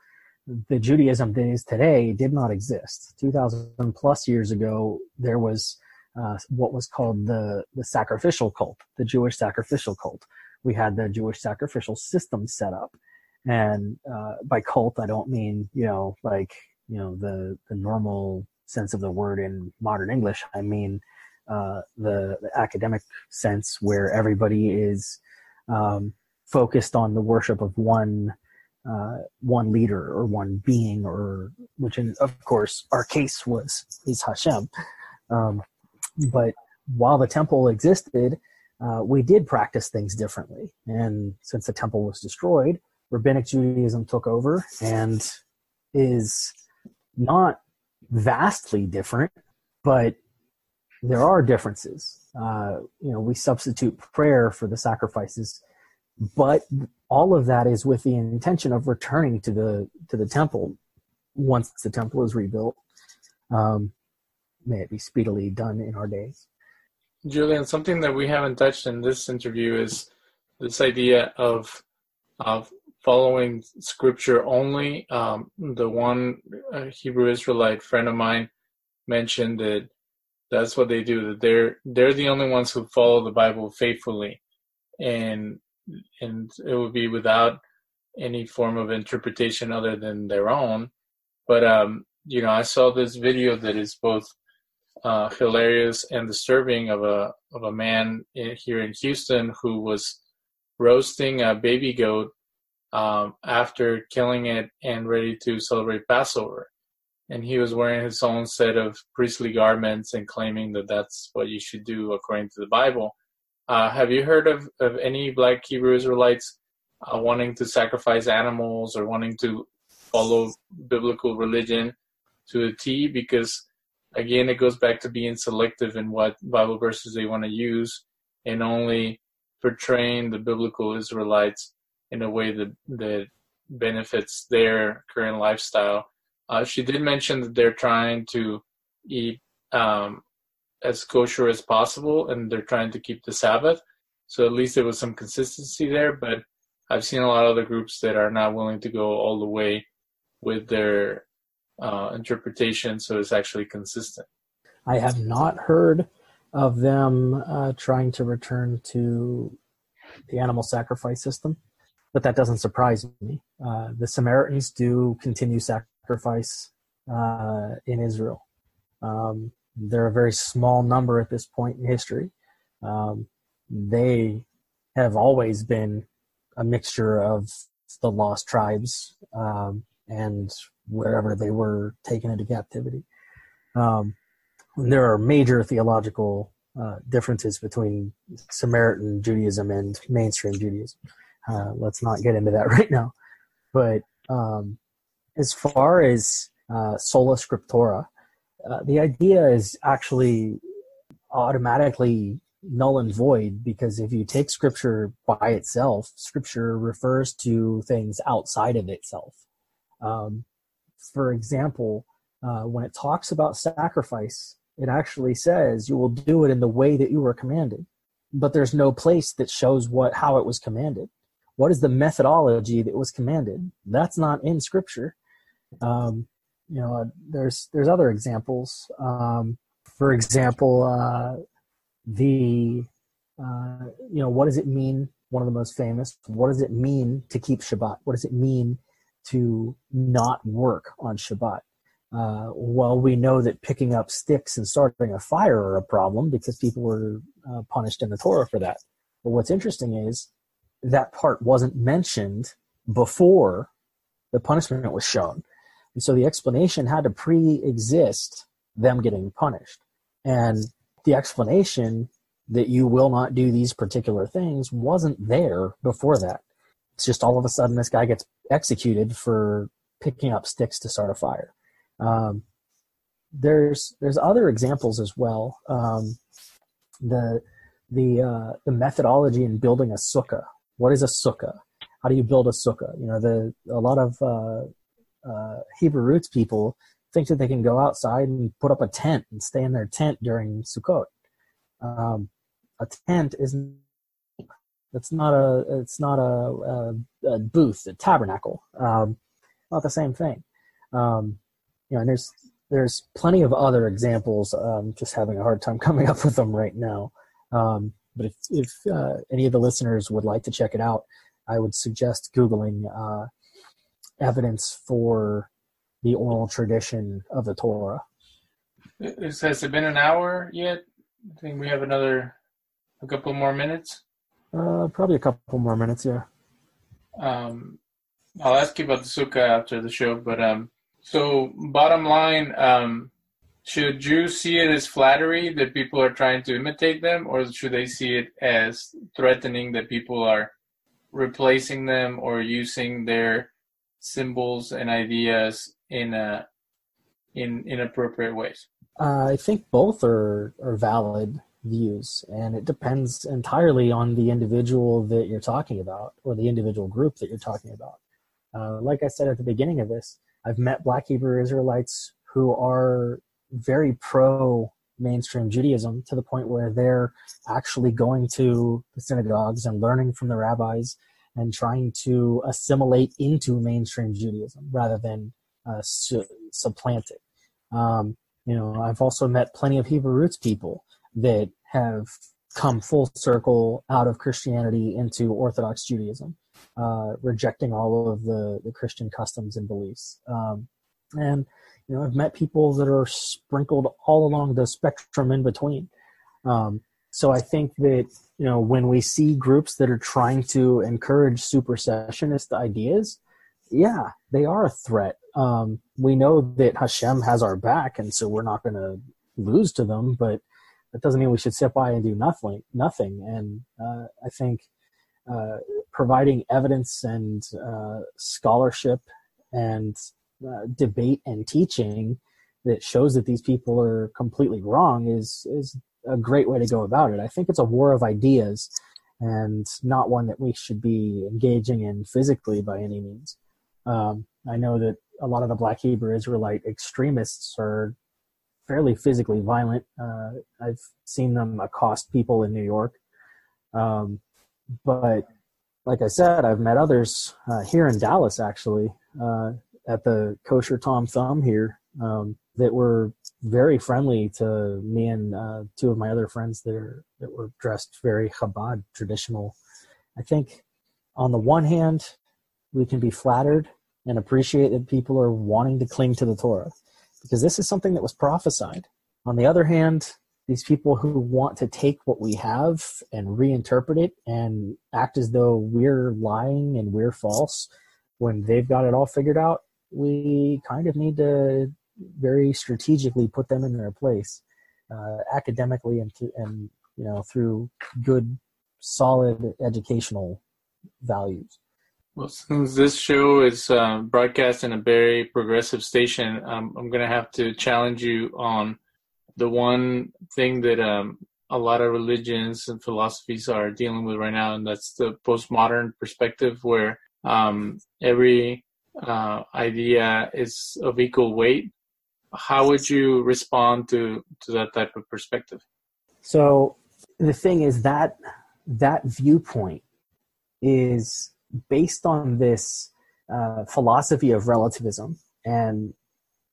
the Judaism that is today did not exist. 2,000 plus years ago, there was uh, what was called the, the sacrificial cult, the Jewish sacrificial cult. We had the Jewish sacrificial system set up. And uh, by cult, I don't mean, you know, like, you know, the, the normal sense of the word in modern English. I mean uh, the, the, academic sense where everybody is um, focused on the worship of one uh, one leader or one being, or which, in, of course, our case was is Hashem. Um, but while the temple existed, uh, we did practice things differently. And since the temple was destroyed, rabbinic Judaism took over and is not vastly different, but there are differences. Uh, you know, we substitute prayer for the sacrifices, but all of that is with the intention of returning to the to the temple once the temple is rebuilt. Um, may it be speedily done in our days. Julian, something that we haven't touched in this interview is this idea of of following scripture only. Um, the one uh, Hebrew Israelite friend of mine mentioned that that's what they do. That they're they're the only ones who follow the Bible faithfully, and and it would be without any form of interpretation other than their own. But um, you know, I saw this video that is both uh, hilarious and disturbing of a of a man in, here in Houston who was roasting a baby goat um, after killing it and ready to celebrate Passover. And he was wearing his own set of priestly garments and claiming that that's what you should do according to the Bible. Uh, have you heard of, of any black Hebrew Israelites uh, wanting to sacrifice animals or wanting to follow biblical religion to a T? Because again, it goes back to being selective in what Bible verses they want to use and only portraying the biblical Israelites in a way that that benefits their current lifestyle. Uh, she did mention that they're trying to eat um, as kosher as possible, and they're trying to keep the Sabbath. So at least there was some consistency there. But I've seen a lot of other groups that are not willing to go all the way with their uh, interpretation, so it's actually consistent. I have not heard of them uh, trying to return to the animal sacrifice system but that doesn't surprise me. Uh, the Samaritans do continue sacrifice uh, in Israel. Um, they're a very small number at this point in history. Um, they have always been a mixture of the lost tribes um, and wherever they were taken into captivity. Um, there are major theological uh, differences between Samaritan Judaism and mainstream Judaism. Uh, let's not get into that right now. But um, as far as uh, sola scriptura, uh, the idea is actually automatically null and void because if you take scripture by itself, scripture refers to things outside of itself. Um, for example, uh, when it talks about sacrifice, it actually says you will do it in the way that you were commanded, but there's no place that shows what how it was commanded what is the methodology that was commanded? That's not in scripture. Um, you know, there's there's other examples. Um, for example, uh, the uh, you know, what does it mean? One of the most famous. What does it mean to keep Shabbat? What does it mean to not work on Shabbat? uh, well, we know that picking up sticks and starting a fire are a problem because people were uh, punished in the Torah for that. But what's interesting is that part wasn't mentioned before the punishment was shown. And so the explanation had to pre exist them getting punished. And the explanation that you will not do these particular things wasn't there before that. It's just all of a sudden this guy gets executed for picking up sticks to start a fire. Um, there's there's other examples as well. Um, the the uh, the methodology in building a sukkah. What is a sukkah? How do you build a sukkah? You know, the a lot of uh, uh, Hebrew roots people think that they can go outside and put up a tent and stay in their tent during Sukkot. Um, a tent isn't. It's not a. It's not a, a, a booth, a tabernacle. Um, not the same thing. Um, you know, and there's there's plenty of other examples. Um, just having a hard time coming up with them right now. Um, but if if uh, any of the listeners would like to check it out, I would suggest googling uh, evidence for the oral tradition of the Torah. has it been an hour yet? I think we have another a couple more minutes. Uh, probably a couple more minutes, yeah. Um, I'll ask you about the sukkah after the show, but um, so bottom line, um, should Jews see it as flattery that people are trying to imitate them, or should they see it as threatening that people are replacing them or using their symbols and ideas in a in inappropriate ways? Uh, I think both are are valid views, and it depends entirely on the individual that you're talking about or the individual group that you're talking about. Uh, like I said at the beginning of this, I've met Black Hebrew Israelites who are very pro mainstream Judaism to the point where they're actually going to the synagogues and learning from the rabbis and trying to assimilate into mainstream Judaism rather than uh, su- supplant it. Um, you know, I've also met plenty of Hebrew roots people that have come full circle out of Christianity into Orthodox Judaism, uh, rejecting all of the, the Christian customs and beliefs. Um, and, you know, I've met people that are sprinkled all along the spectrum in between. Um, so I think that, you know, when we see groups that are trying to encourage supersessionist ideas, yeah, they are a threat. Um, we know that Hashem has our back, and so we're not going to lose to them. But that doesn't mean we should sit by and do nothing. Nothing. And uh, I think uh, providing evidence and uh, scholarship and uh, debate and teaching that shows that these people are completely wrong is is a great way to go about it. I think it's a war of ideas and not one that we should be engaging in physically by any means. Um, I know that a lot of the Black Hebrew Israelite extremists are fairly physically violent. Uh, I've seen them accost people in New York. Um, but like I said, I've met others uh, here in Dallas actually uh, at the Kosher Tom Thumb here um, that were very friendly to me and uh, two of my other friends that are that were dressed very Chabad traditional. I think on the one hand, we can be flattered and appreciate that people are wanting to cling to the Torah because this is something that was prophesied. On the other hand, these people who want to take what we have and reinterpret it and act as though we're lying and we're false when they've got it all figured out, we kind of need to very strategically put them in their place uh, academically and, to, and you know through good solid educational values well, since this show is uh, broadcast in a very progressive station, um, I'm going to have to challenge you on the one thing that um, a lot of religions and philosophies are dealing with right now, and that's the postmodern perspective, where um, every uh, idea is of equal weight. How would you respond to to that type of perspective? So the thing is that that viewpoint is based on this uh, philosophy of relativism. And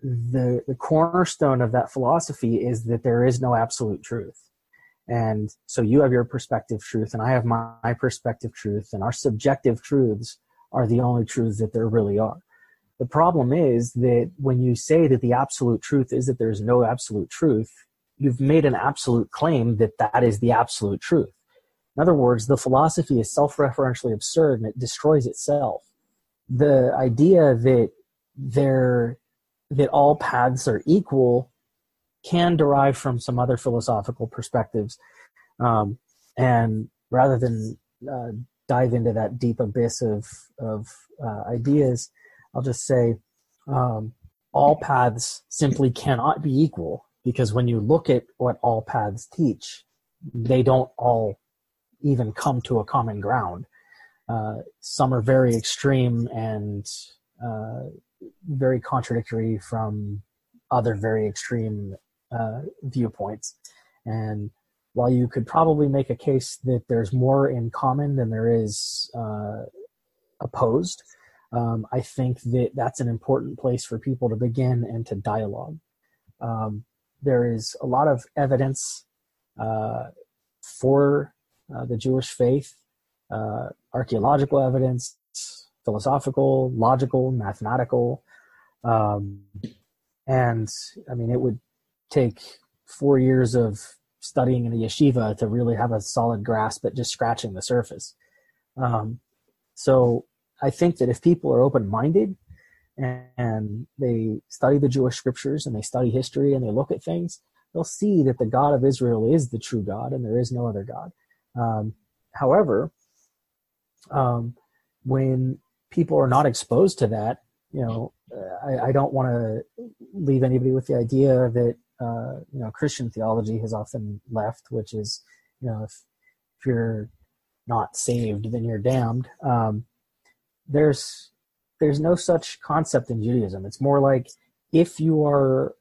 the the cornerstone of that philosophy is that there is no absolute truth. And so you have your perspective truth and i have my, my perspective truth and our subjective truths are the only truths that there really are. The problem is that when you say that the absolute truth is that there's no absolute truth, you've made an absolute claim that that is the absolute truth. In other words, the philosophy is self referentially absurd and it destroys itself. The idea that there that all paths are equal can derive from some other philosophical perspectives. Um, and rather than uh, dive into that deep abyss of, of uh, ideas, I'll just say um, all paths simply cannot be equal because when you look at what all paths teach, they don't all even come to a common ground. Uh, some are very extreme and uh, very contradictory from other very extreme uh, viewpoints. And while you could probably make a case that there's more in common than there is uh, opposed, um, I think that that's an important place for people to begin and to dialogue. Um, there is a lot of evidence uh, for the Jewish faith, uh, archaeological evidence, philosophical, logical, mathematical. Um, and I mean, it would take four years of studying in a yeshiva to really have a solid grasp at just scratching the surface. Um, so I think that if people are open minded and, and they study the Jewish scriptures and they study history and they look at things, they'll see that the God of Israel is the true God and there is no other God. Um, however, um, when people are not exposed to that, you know, I, I don't want to leave anybody with the idea that uh, you know Christian theology has often left, which is you know if if you're not saved, then you're damned. Um, there's there's no such concept in Judaism. It's more like if you are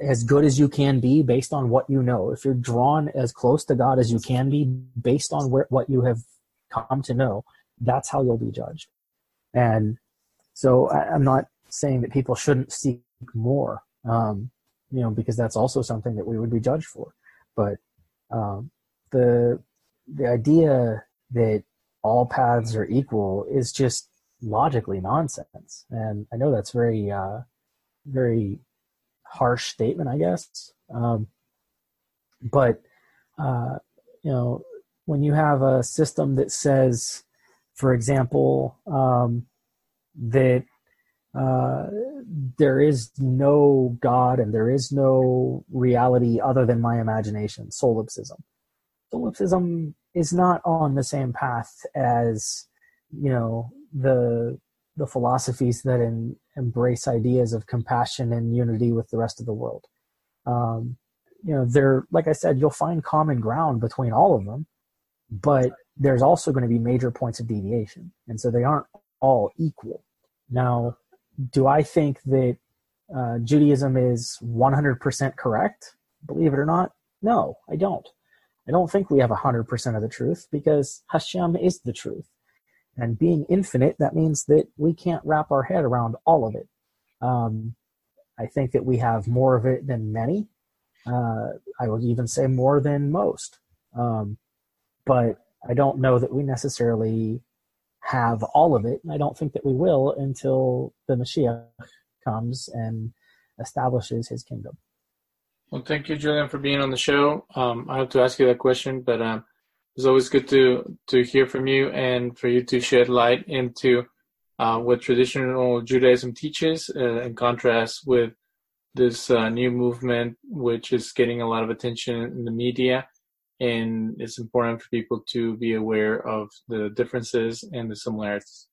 as good as you can be based on what you know, if you're drawn as close to God as you can be based on where, what you have come to know, that's how you'll be judged. And so I, am not saying that people shouldn't seek more, um, you know, because that's also something that we would be judged for. But um, the the idea that all paths are equal is just logically nonsense. And I know that's very uh, very harsh statement, I guess. Um, but uh, you know, when you have a system that says for example, um, that uh, there is no God and there is no reality other than my imagination, solipsism. Solipsism is not on the same path as, you know, the the philosophies that in, embrace ideas of compassion and unity with the rest of the world. Um, you know, they're like I said, you'll find common ground between all of them, but there's also going to be major points of deviation. And so they aren't all equal. Now, do I think that uh, Judaism is 100% correct? Believe it or not, no, I don't. I don't think we have 100% of the truth because Hashem is the truth. And being infinite, that means that we can't wrap our head around all of it. Um, I think that we have more of it than many. Uh, I would even say more than most. Um, but I don't know that we necessarily have all of it, and I don't think that we will until the Mashiach comes and establishes his kingdom. Well, thank you, Julian, for being on the show. Um, I have to ask you that question, but um, it's always good to to hear from you and for you to shed light into uh, what traditional Judaism teaches, uh, in contrast with this uh, new movement, which is getting a lot of attention in the media and it's important for people to be aware of the differences and the similarities.